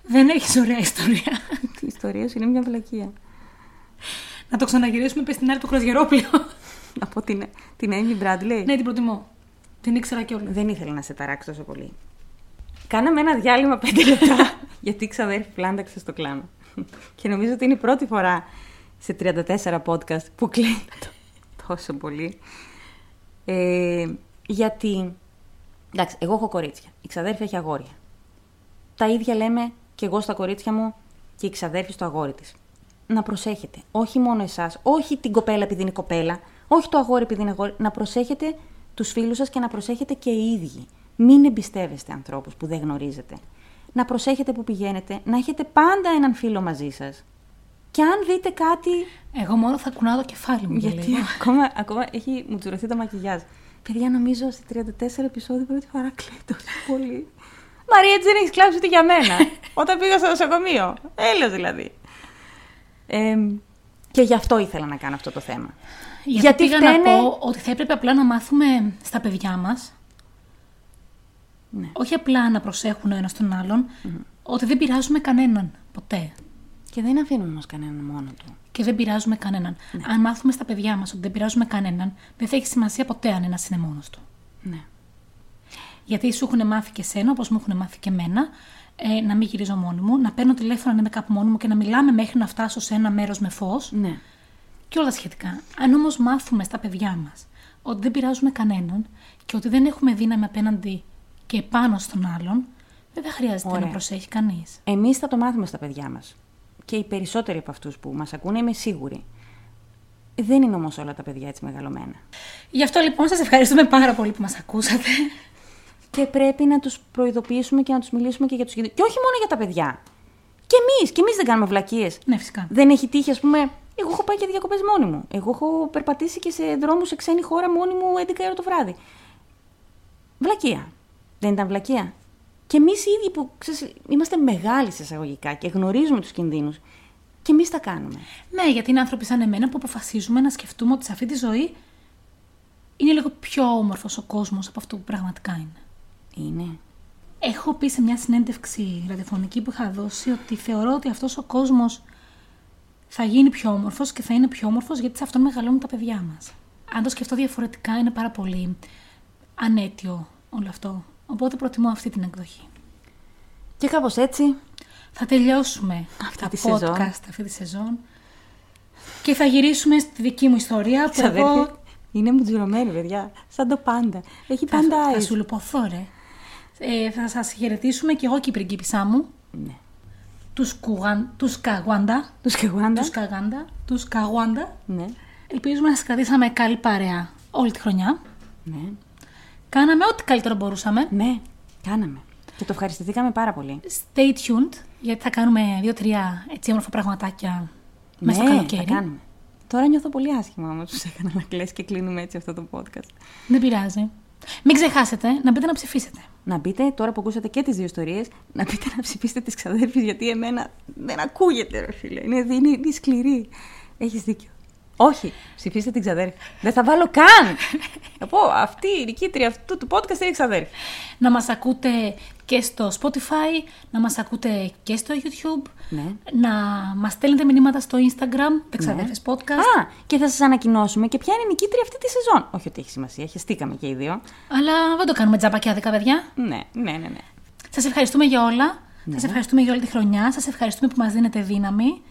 Δεν έχεις ωραία ιστορία. Η ιστορία σου είναι μια βλακεία. να το ξαναγυρίσουμε, πες την άλλη του Χρυσγερόπλαιο. Να πω την, την Amy Bradley. ναι, την προτιμώ. Την ήξερα κιόλας. Δεν ήθελα να σε ταράξω τόσο πολύ. Κάναμε ένα διάλειμμα πέντε λεπτά <laughs> γιατί η ξαδέρφη πλάνταξε στο κλάμα. Και νομίζω ότι είναι η πρώτη φορά σε 34 podcast που κλαίει <laughs> τόσο πολύ. Ε, γιατί, εντάξει, εγώ έχω κορίτσια. Η ξαδέρφη έχει αγόρια. Τα ίδια λέμε και εγώ στα κορίτσια μου και η ξαδέρφη στο αγόρι της. Να προσέχετε. Όχι μόνο εσάς, όχι την κοπέλα επειδή είναι κοπέλα, όχι το αγόρι επειδή είναι αγόρι. Να προσέχετε τους φίλους σας και να προσέχετε και οι ίδιοι. Μην εμπιστεύεστε ανθρώπους που δεν γνωρίζετε. Να προσέχετε που πηγαίνετε, να έχετε πάντα έναν φίλο μαζί σας. Και αν δείτε κάτι Εγώ μόνο θα κουνάω το κεφάλι μου. για γιατί λίγο. ακόμα, ακόμα έχει μου τσουρωθεί το μακιγιάζ. Παιδιά, νομίζω στη 34 επεισόδιο πρώτη φορά κλαίω τόσο πολύ. Μαρία, έτσι δεν έχεις κλάψει ούτε για μένα. <laughs> Όταν πήγα στο νοσοκομείο. Έλεος δηλαδή. Ε, και γι' αυτό ήθελα να κάνω αυτό το θέμα. Γιατί, Γιατί πήγα να φταίνε- πω ότι θα έπρεπε απλά να μάθουμε στα παιδιά μας, Ναι. όχι απλά να προσέχουν ο ένας τον άλλον, ότι δεν πειράζουμε κανέναν ποτέ. Και δεν αφήνουμε όμως κανέναν μόνο του. Και δεν πειράζουμε κανέναν. Ναι. Αν μάθουμε στα παιδιά μας ότι δεν πειράζουμε κανέναν, δεν θα έχει σημασία ποτέ αν ένας είναι μόνος του. Ναι. Γιατί σου έχουν μάθει και σένα, όπως μου έχουν μάθει και εμένα, ε, να μην γυρίζω μόνη μου, να παίρνω τηλέφωνο αν είμαι κάπου μόνη μου και να μιλάμε μέχρι να φτάσω σε ένα μέρος με φως Ναι. και όλα σχετικά. Αν όμως μάθουμε στα παιδιά μας ότι δεν πειράζουμε κανέναν και ότι δεν έχουμε δύναμη απέναντι και πάνω στον άλλον, δεν θα χρειάζεται Ωραία. να προσέχει κανείς. Εμείς θα το μάθουμε στα παιδιά μας. Και οι περισσότεροι από αυτούς που μας ακούνε, είμαι σίγουρη. Δεν είναι όμως όλα τα παιδιά έτσι μεγαλωμένα. Γι' αυτό λοιπόν σας ευχαριστούμε πάρα πολύ που μας ακούσατε. Και πρέπει να τους προειδοποιήσουμε και να τους μιλήσουμε και για τους γονεί. Και όχι μόνο για τα παιδιά. Και εμείς, και εμείς δεν κάνουμε βλακίες. ναι, φυσικά. Δεν έχει τύχει, ας πούμε. Εγώ έχω πάει για διακοπές μόνη μου. Εγώ έχω περπατήσει και σε δρόμους σε ξένη χώρα μόνη μου 11 ώρα το βράδυ. Βλακεία. Δεν ήταν βλακεία. Και εμείς οι ίδιοι που ξέρεις, είμαστε μεγάλοι σε εισαγωγικά και γνωρίζουμε τους κινδύνους. Και εμείς τα κάνουμε. Ναι, γιατί είναι άνθρωποι σαν εμένα που αποφασίζουμε να σκεφτούμε ότι σε αυτή τη ζωή είναι λίγο πιο όμορφος ο κόσμος από αυτό που πραγματικά είναι. Είναι. Έχω πει σε μια συνέντευξη ραδιοφωνική που είχα δώσει ότι θεωρώ ότι αυτός ο κόσμος θα γίνει πιο όμορφος και θα είναι πιο όμορφος γιατί σε αυτόν μεγαλώνουν τα παιδιά μας. Αν το σκεφτώ διαφορετικά είναι πάρα πολύ ανέτιο όλο αυτό. Οπότε προτιμώ αυτή την εκδοχή. Και κάπως έτσι. Θα τελειώσουμε Αυτή τα τη podcast σεζόν. αυτή τη σεζόν και θα γυρίσουμε στη δική μου ιστορία που Ξαδέρφη, εγώ είναι μουτζουρωμένη, παιδιά. Σαν το πάντα. Έχει θα, πάντα θα eyes. σου λουποθώ ρε. Ε, θα σας χαιρετήσουμε και εγώ και η πριγκίπισσά μου, Ναι. τους, Κουγαν, τους Καγουάντα, Τους Κεγουάντα. Τους Καγάντα, τους Καγουάντα. Ναι. Ελπίζουμε να σας κρατήσαμε καλή παρέα όλη τη χρονιά. Ναι. Κάναμε ό,τι καλύτερο μπορούσαμε. Ναι. Κάναμε. Και το ευχαριστηθήκαμε πάρα πολύ. Stay tuned, γιατί θα κάνουμε δύο-τρία έτσι όμορφα πραγματάκια μέσα ναι, στο καλοκαίρι. θα κάνουμε. Τώρα νιώθω πολύ άσχημα όμως του έκανα να κλαις και κλείνουμε έτσι αυτό το podcast. Δεν πειράζει. Μην ξεχάσετε να μπείτε να ψηφίσετε. Να μπείτε, τώρα που ακούσατε και τις δύο ιστορίες, να μπείτε να ψηφίσετε τις ξαδέρφη, γιατί εμένα δεν ακούγεται, ρε φίλε. Είναι, είναι, είναι σκληρή. Έχεις δίκιο. Όχι, ψηφίστε την ξαδέρφη. Δεν θα βάλω καν. Θα πω, αυτή η νικήτρια αυτού του podcast είναι η ξαδέρφη. Να μας ακούτε και στο Spotify, να μας ακούτε και στο YouTube, Ναι. να μας στέλνετε μηνύματα στο Instagram, Δεξαδέρφες Podcast. Α, και θα σας ανακοινώσουμε και ποια είναι η νικήτρια αυτή τη σεζόν. Όχι ότι έχει σημασία, χεστήκαμε και οι δύο. Αλλά δεν το κάνουμε τζαμπακιάδικα, παιδιά. Ναι, ναι, ναι. ναι. Σας ευχαριστούμε για όλα. Ναι. Σας ευχαριστούμε για όλη τη χρονιά. Σας ευχαριστούμε που μας δίνετε δύναμη.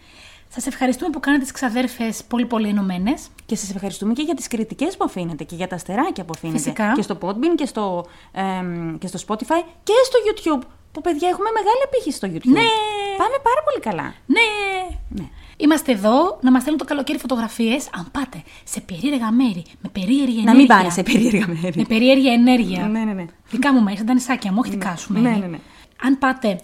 Σας ευχαριστούμε που κάνετε τις ξαδέρφες πολύ πολύ ενωμένες. Και σας ευχαριστούμε και για τις κριτικές που αφήνετε και για τα αστεράκια που αφήνετε. Φυσικά. Και στο Podbean και στο, εμ, και στο Spotify και στο YouTube. Που παιδιά έχουμε μεγάλη απήχηση στο YouTube. Ναι. Πάμε πάρα πολύ καλά. Ναι! Ναι. Είμαστε εδώ να μας στέλνουν το καλοκαίρι φωτογραφίες. Αν πάτε σε περίεργα μέρη, με περίεργη ενέργεια. Να μην πάνε σε περίεργα μέρη. Με περίεργη ενέργεια. Ναι, ναι, ναι. Δικά μου μέρη, σαν τα νησάκια μου, όχι δικά σου μέρη. Ναι, ναι, ναι. Αν πάτε,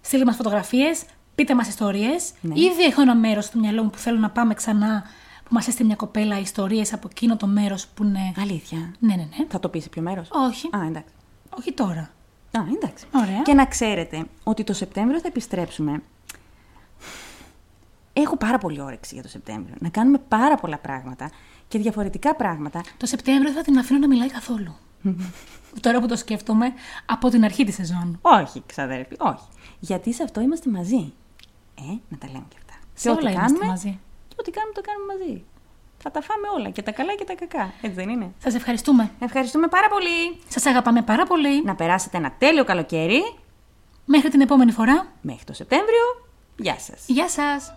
στείλτε μας φωτογραφίες, πείτε μας ιστορίες. Ναι. Ήδη έχω ένα μέρος στο μυαλό μου που θέλω να πάμε ξανά, που μας έστειλε μια κοπέλα ιστορίες από εκείνο το μέρος που είναι... Αλήθεια. Ναι, ναι, ναι. Θα το πεις σε ποιο μέρος; Όχι, Α, εντάξει. όχι τώρα. Α, εντάξει. Ωραία. Και να ξέρετε ότι το Σεπτέμβριο θα επιστρέψουμε. Έχω πάρα πολύ όρεξη για το Σεπτέμβριο. Να κάνουμε πάρα πολλά πράγματα και διαφορετικά πράγματα. Το Σεπτέμβριο θα την αφήνω να μιλάει καθόλου. <laughs> Τώρα που το σκέφτομαι από την αρχή της σεζόν. Όχι, ξαδέρφη, όχι. Γιατί σε αυτό είμαστε μαζί. Ε, να τα λέμε και αυτά. Σε Και ό,τι όλα είμαστε κάνουμε, μαζί. Και ό,τι κάνουμε, το κάνουμε μαζί. Θα τα φάμε όλα, και τα καλά και τα κακά. Έτσι δεν είναι; Σας ευχαριστούμε. Ευχαριστούμε πάρα πολύ. Σας αγαπάμε πάρα πολύ. Να περάσετε ένα τέλειο καλοκαίρι Μέχρι την επόμενη φορά. μέχρι το Σεπτέμβριο. Γεια σας. Γεια σας.